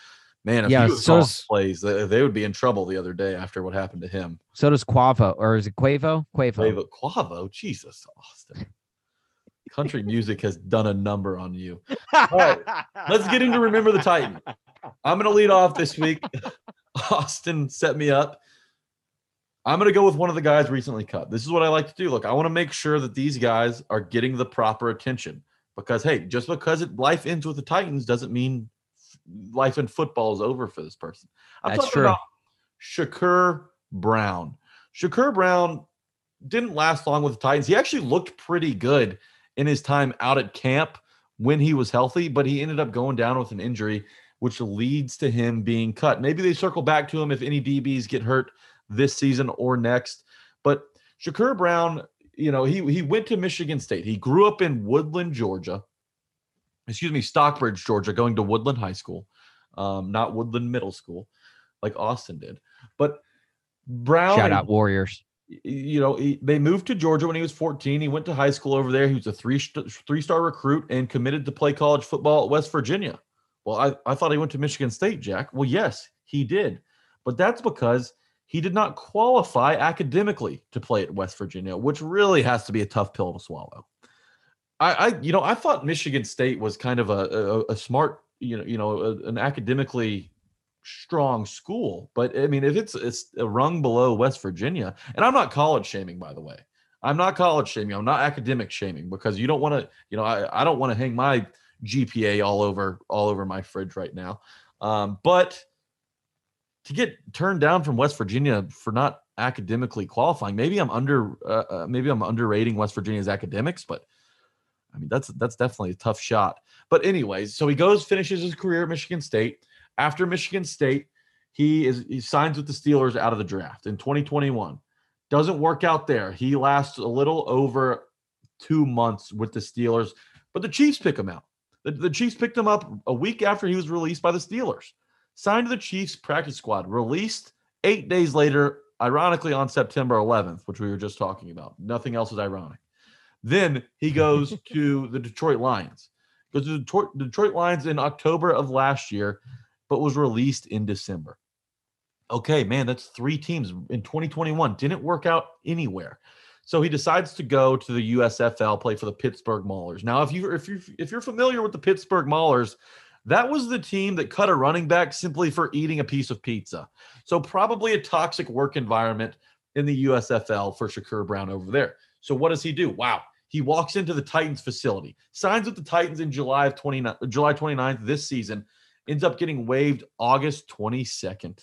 man, if
Yeah,
he was
so does-
plays, they, they would be in trouble the other day after what happened to him.
So does Quavo, or is it Quavo? Quavo.
Quavo, Quavo, Jesus, Austin. Country music has done a number on you. right, Let's get into Remember the Titan. I'm going to lead off this week. Austin set me up. I'm going to go with one of the guys recently cut. This is what I like to do. Look, I want to make sure that these guys are getting the proper attention because, hey, just because it, life ends with the Titans doesn't mean life in football is over for this person. I'm
That's
talking
true.
about Shakur Brown. Shakur Brown didn't last long with the Titans. He actually looked pretty good in his time out at camp when he was healthy, but he ended up going down with an injury, which leads to him being cut. Maybe they circle back to him if any DBs get hurt this season or next. But Shakur Brown, you know, he he went to Michigan State. He grew up in Woodland, Georgia. Excuse me, Stockbridge, Georgia, going to Woodland High School, um, not Woodland Middle School, like Austin did. But Brown
Shout
and-
out Warriors.
you know, he, they moved to Georgia when he was 14. He went to high school over there. He was a three three star recruit and committed to play college football at West Virginia. Well, I, I thought he went to Michigan State, Jack. Well, yes, he did. But that's because he did not qualify academically to play at West Virginia, which really has to be a tough pill to swallow. I, I you know, I thought Michigan State was kind of a, a, a smart, you know, you know, a- an academically strong school. But I mean, if it's it's a rung below West Virginia, and I'm not college shaming, by the way. I'm not college shaming. I'm not academic shaming because you don't want to, you know, I, I don't want to hang my GPA all over all over my fridge right now. Um, but to get turned down from West Virginia for not academically qualifying, maybe I'm under uh, uh, maybe I'm underrating West Virginia's academics, but I mean that's that's definitely a tough shot. But anyways, so he goes finishes his career at Michigan State. After Michigan State, he is he signs with the Steelers out of the draft in 2021. Doesn't work out there. He lasts a little over two months with the Steelers, but the Chiefs pick him out. The, the Chiefs picked him up a week after he was released by the Steelers. Signed to the Chiefs practice squad, released eight days later, ironically on September 11th, which we were just talking about. Nothing else is ironic. Then he goes to the Detroit Lions. Goes to the Detroit, Detroit Lions in October of last year, but was released in December. Okay, man, that's three teams in 2021. Didn't work out anywhere. So he decides to go to the USFL, play for the Pittsburgh Maulers. Now, if you if you if you're familiar with the Pittsburgh Maulers, that was the team that cut a running back simply for eating a piece of pizza. So probably a toxic work environment in the USFL for Shakur Brown over there. So what does he do? Wow. He walks into the Titans facility, signs with the Titans in July of 29 July 29th this season, ends up getting waived August 22nd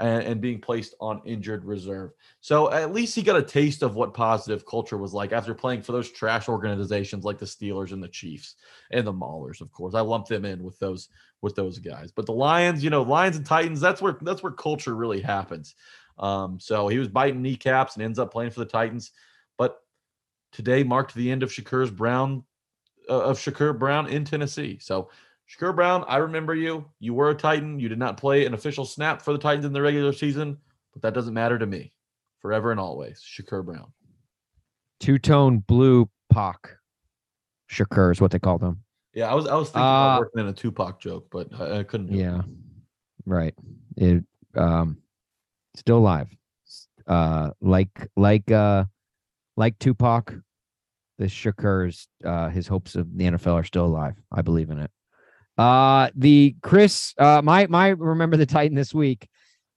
and, and being placed on injured reserve. So at least he got a taste of what positive culture was like after playing for those trash organizations like the Steelers and the Chiefs and the Maulers, of course. I lump them in with those with those guys. But the Lions, you know, Lions and Titans, that's where that's where culture really happens. Um, so he was biting kneecaps and ends up playing for the Titans. Today marked the end of Shakur's Brown uh, of Shakur Brown in Tennessee. So Shakur Brown, I remember you. You were a Titan. You did not play an official snap for the Titans in the regular season, but that doesn't matter to me. Forever and always, Shakur Brown.
Two tone blue Pac. Shakur is what they call them.
Yeah, I was I was thinking
Uh,
about working in a Tupac joke, but I, I couldn't. Do it.
Yeah. Right. It um still alive. Uh like like uh like Tupac, the Shakur's uh his hopes of the NFL are still alive. I believe in it. Uh the Kris uh my my remember the Titan this week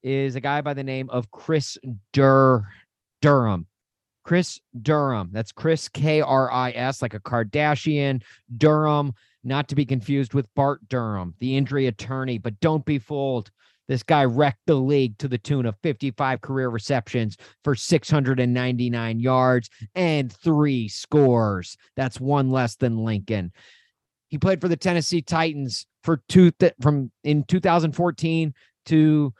is a guy by the name of Kris Dur Durham. Kris Durham. That's Kris K R I S, like a Kardashian. Durham, not to be confused with Bart Durham, the injury attorney. But don't be fooled. This guy wrecked the league to the tune of 55 career receptions for 699 yards and three scores. That's one less than Lincoln. He played for the Tennessee Titans for two th- from in 2014 to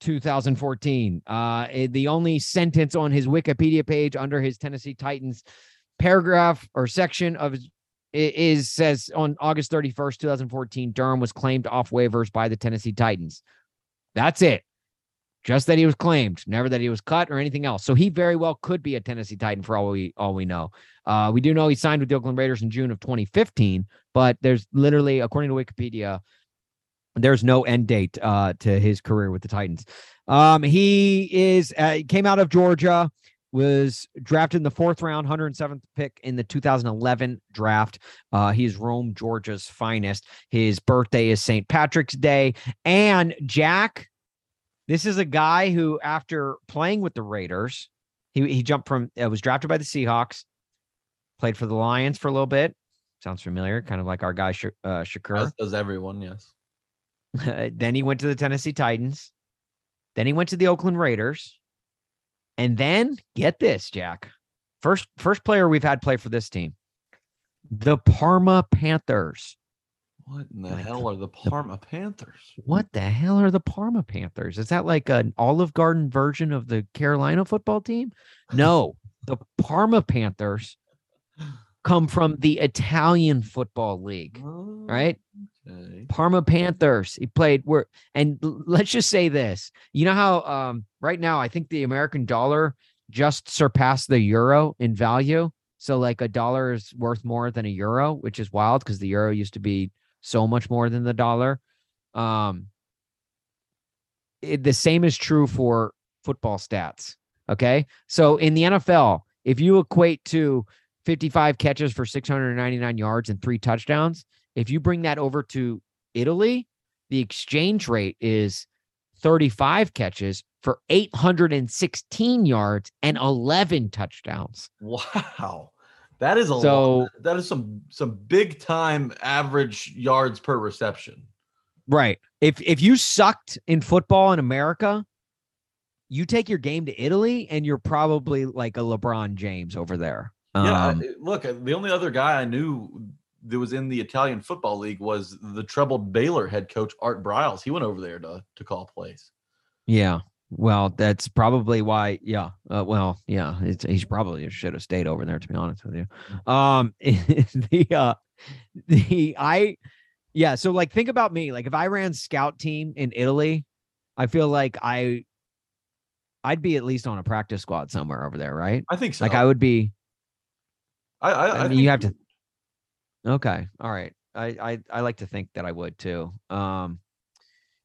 2014. Uh, eh, the only sentence on his Wikipedia page under his Tennessee Titans paragraph or section of his is says on August 31st, 2014, Durham was claimed off waivers by the Tennessee Titans. That's it. Just that he was claimed, never that he was cut or anything else. So he very well could be a Tennessee Titan for all we all we know. Uh, we do know he signed with the Oakland Raiders in June of 2015, but there's literally, according to Wikipedia, there's no end date uh, to his career with the Titans. Um, he is uh, came out of Georgia, was drafted in the fourth round, 107th pick in the 2011 draft. Uh, he's Rome, Georgia's finest. His birthday is St. Patrick's Day, and Jack. This is a guy who, after playing with the Raiders, he he jumped from uh, was drafted by the Seahawks, played for the Lions for a little bit. Sounds familiar, kind of like our guy Sha- uh, Shakur.
As does everyone, yes.
then he went to the Tennessee Titans. Then he went to the Oakland Raiders. And then get this, Jack. First first player we've had play for this team. The Parma Panthers.
What in the
Like
hell are the Parma Panthers?
What the hell are the Parma Panthers? Is that like an Olive Garden version of the Carolina football team? No, the Parma Panthers come from the Italian football league, right?
Okay.
Parma Panthers. He played where and let's just say this. You know how um right now I think the American dollar just surpassed the euro in value. So like a dollar is worth more than a euro, which is wild because the euro used to be so much more than the dollar. Um it- the same is true for football stats. Okay. So in the NFL, if you equate to 55 catches for 699 yards and three touchdowns, if you bring that over to Italy, the exchange rate is 35 catches for 816 yards and 11 touchdowns.
Wow. That is a
So-
lot. That is some some big time average yards per reception.
Right. If if you sucked in football in America, you take your game to Italy and you're probably like a LeBron James over there.
yeah.
Um,
look, the only other guy I knew that was in the Italian football league was the troubled Baylor head coach Art Briles. He went over there to to call plays.
Yeah. Well, that's probably why. Yeah. Uh, well, yeah. It's, he's probably should have stayed over there. To be honest with you. Um. the uh, the I, yeah. So like, think about me. Like, if I ran scout team in Italy, I feel like I, I'd be at least on a practice squad somewhere over there, right?
I think so.
Like, I would be.
I, I,
I,
I
mean, you have to. Okay. All right. I, I I like to think that I would too. Um,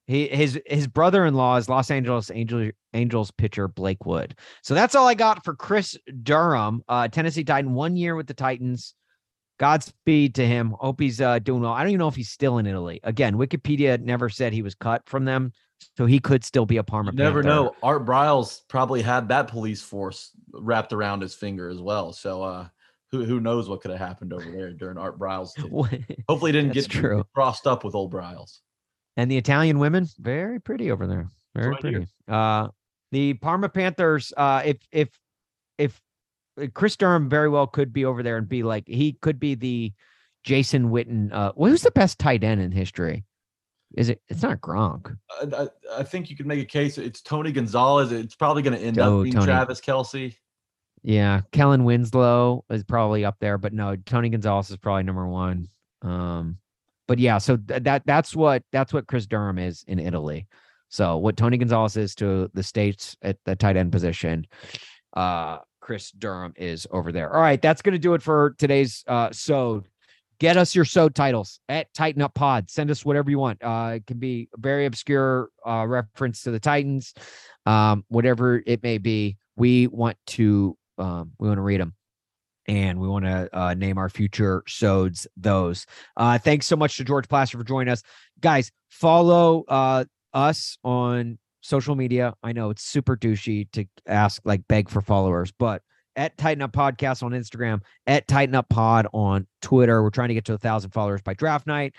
he his his brother-in-law is Los Angeles Angel, Angels pitcher Blake Wood. So that's all I got for Kris Durham, uh, Tennessee Titan, one year with the Titans. Godspeed to him. Hope he's uh, doing well. I don't even know if he's still in Italy. Again, Wikipedia never said he was cut from them, so he could still be a Parma.
You never
Panther.
know. Art Briles probably had that police force wrapped around his finger as well. So uh who who knows what could have happened over there during Art Briles. Hopefully, didn't get
true.
crossed up with old Briles.
and the Italian women, very pretty over there. Very pretty. Uh, the Parma Panthers. Uh, if if if uh, Kris Durham very well could be over there and be like he could be the Jason Witten. Uh, who's the best tight end in history? Is it? It's not Gronk.
I, I, I think you could make a case. It's Tony Gonzalez. It's probably going to end
Oh,
up being
Tony.
Travis Kelce.
Yeah, Kellen Winslow is probably up there, but no, Tony Gonzalez is probably number one. Um, but yeah, so th- that that's what that's what Kris Durham is in Italy. So what Tony Gonzalez is to the states at the tight end position, uh, Kris Durham is over there. All right, that's gonna do it for today's uh so. Get us your so titles at Titan Up Pod. Send us whatever you want. Uh, it can be a very obscure uh, reference to the Titans, um, whatever it may be. We want to um, we want to read them and we want to uh, name our future sods those. Uh, thanks so much to George Plaster for joining us. Guys, follow uh, us on social media. I know it's super douchey to ask, like, beg for followers, but at Titan Up Podcast on Instagram, at Titan Up Pod on Twitter. We're trying to get to a thousand followers by draft night.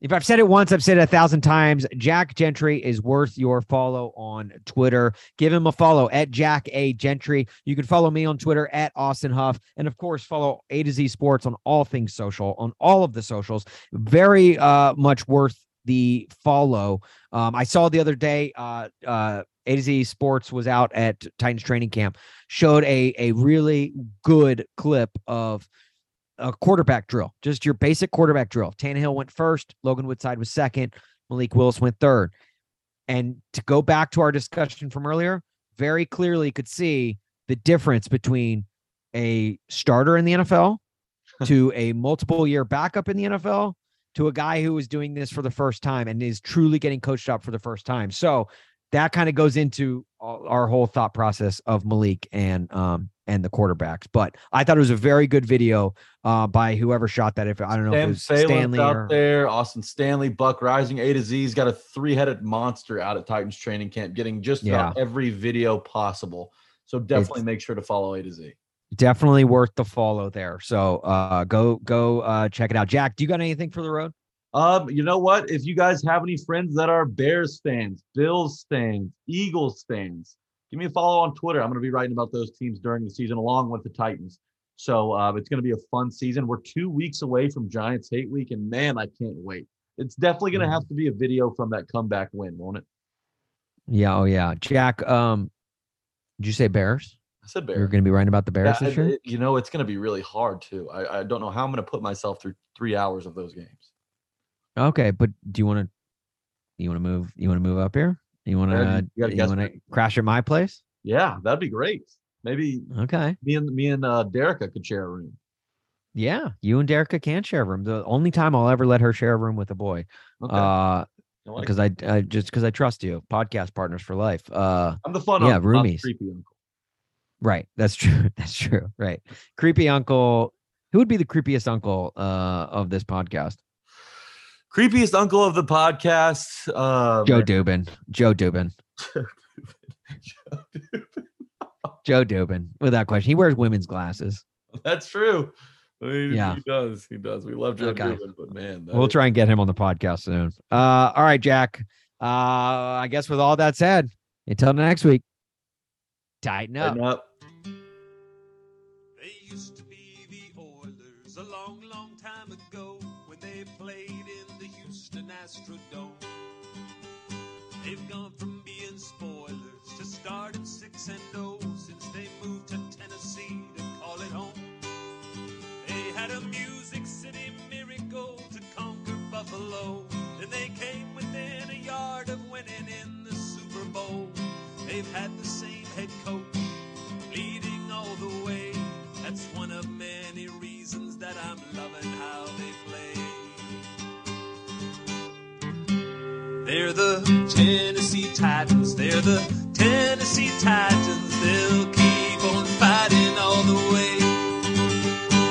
If I've said it once, I've said it a thousand times. Jack Gentry is worth your follow on Twitter. Give him a follow at Jack A Gentry. You can follow me on Twitter at Austin Huff, and of course, follow A to Z Sports on all things social on all of the socials. Very uh, much worth the follow. Um, I saw the other day. Uh, uh, A to Z Sports was out at Titans training camp, showed a a really good clip of a quarterback drill, just your basic quarterback drill. Tannehill went first, Logan Woodside was second, Malik Willis went third. And to go back to our discussion from earlier, very clearly could see the difference between a starter in the NFL to a multiple year backup in the NFL to a guy who is doing this for the first time and is truly getting coached up for the first time. So that kind of goes into our whole thought process of Malik and um and the quarterbacks. But I thought it was a very good video uh by whoever shot that. If I don't know if it was
Phelan's
Stanley
out
or
there, Austin Stanley, Buck Reising, A to Z. He's got a three-headed monster out at Titans training camp, getting just about every video possible. So definitely make sure to follow A to Z.
definitely worth the follow there. So uh go go uh check it out. Jack, do you got anything for the road?
Um, you know what? If you guys have any friends that are Bears fans, Bills fans, Eagles fans, give me a follow on Twitter. I'm going to be writing about those teams during the season along with the Titans. So uh, it's going to be a fun season. We're two weeks away from Giants Hate Week, and man, I can't wait. It's definitely going to have to be a video from that comeback win, won't it?
Yeah, oh yeah. Jack, um did you say Bears?
I said Bears.
You're gonna be writing about the Bears
Yeah,
this year?
it- you know, it's going to be really hard too. I, I don't know how I'm going to put myself through three hours of those games.
Okay, but do you want to you want to move you want to move up here? You want to
you
you want to crash at my place?
Yeah, that'd be great. Maybe
Okay.
me and me and uh, Derica could share a room.
Yeah, you and Derica can share a room. The only time I'll ever let her share a room with a boy.
Okay.
Uh
I like
because I, I just because I trust you. Podcast partners for life. Uh
I'm the fun
yeah,
uncle,
roomies.
creepy uncle.
right. That's true. That's true. Right. Creepy uncle. Who would be the creepiest uncle uh of this podcast?
Creepiest uncle of the podcast. Uh,
Joe. Dubin. Joe Dubin. Joe Dubin. Without question. He wears women's glasses.
That's true. I mean,
Yeah.
he does. He does. We love Joe
Okay.
Dubin, but man,
We'll
is-
try and get him on the podcast soon. Uh, all right, Jack. Uh, I guess with all that said, until next week, titan up.
Titan up.
They've gone from being spoilers to starting six and oh since they moved to Tennessee to call it home. They had a Music City miracle to conquer Buffalo. Then they came within a yard of winning in the Super Bowl. They've had the same head coach leading all the way. That's one of many reasons that I'm loving how they play. They're the Tennessee Titans. They're the Tennessee Titans. They'll keep on fighting all the way.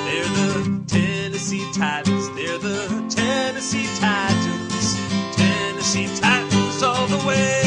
They're the Tennessee Titans. They're the Tennessee Titans. Tennessee Titans all the way.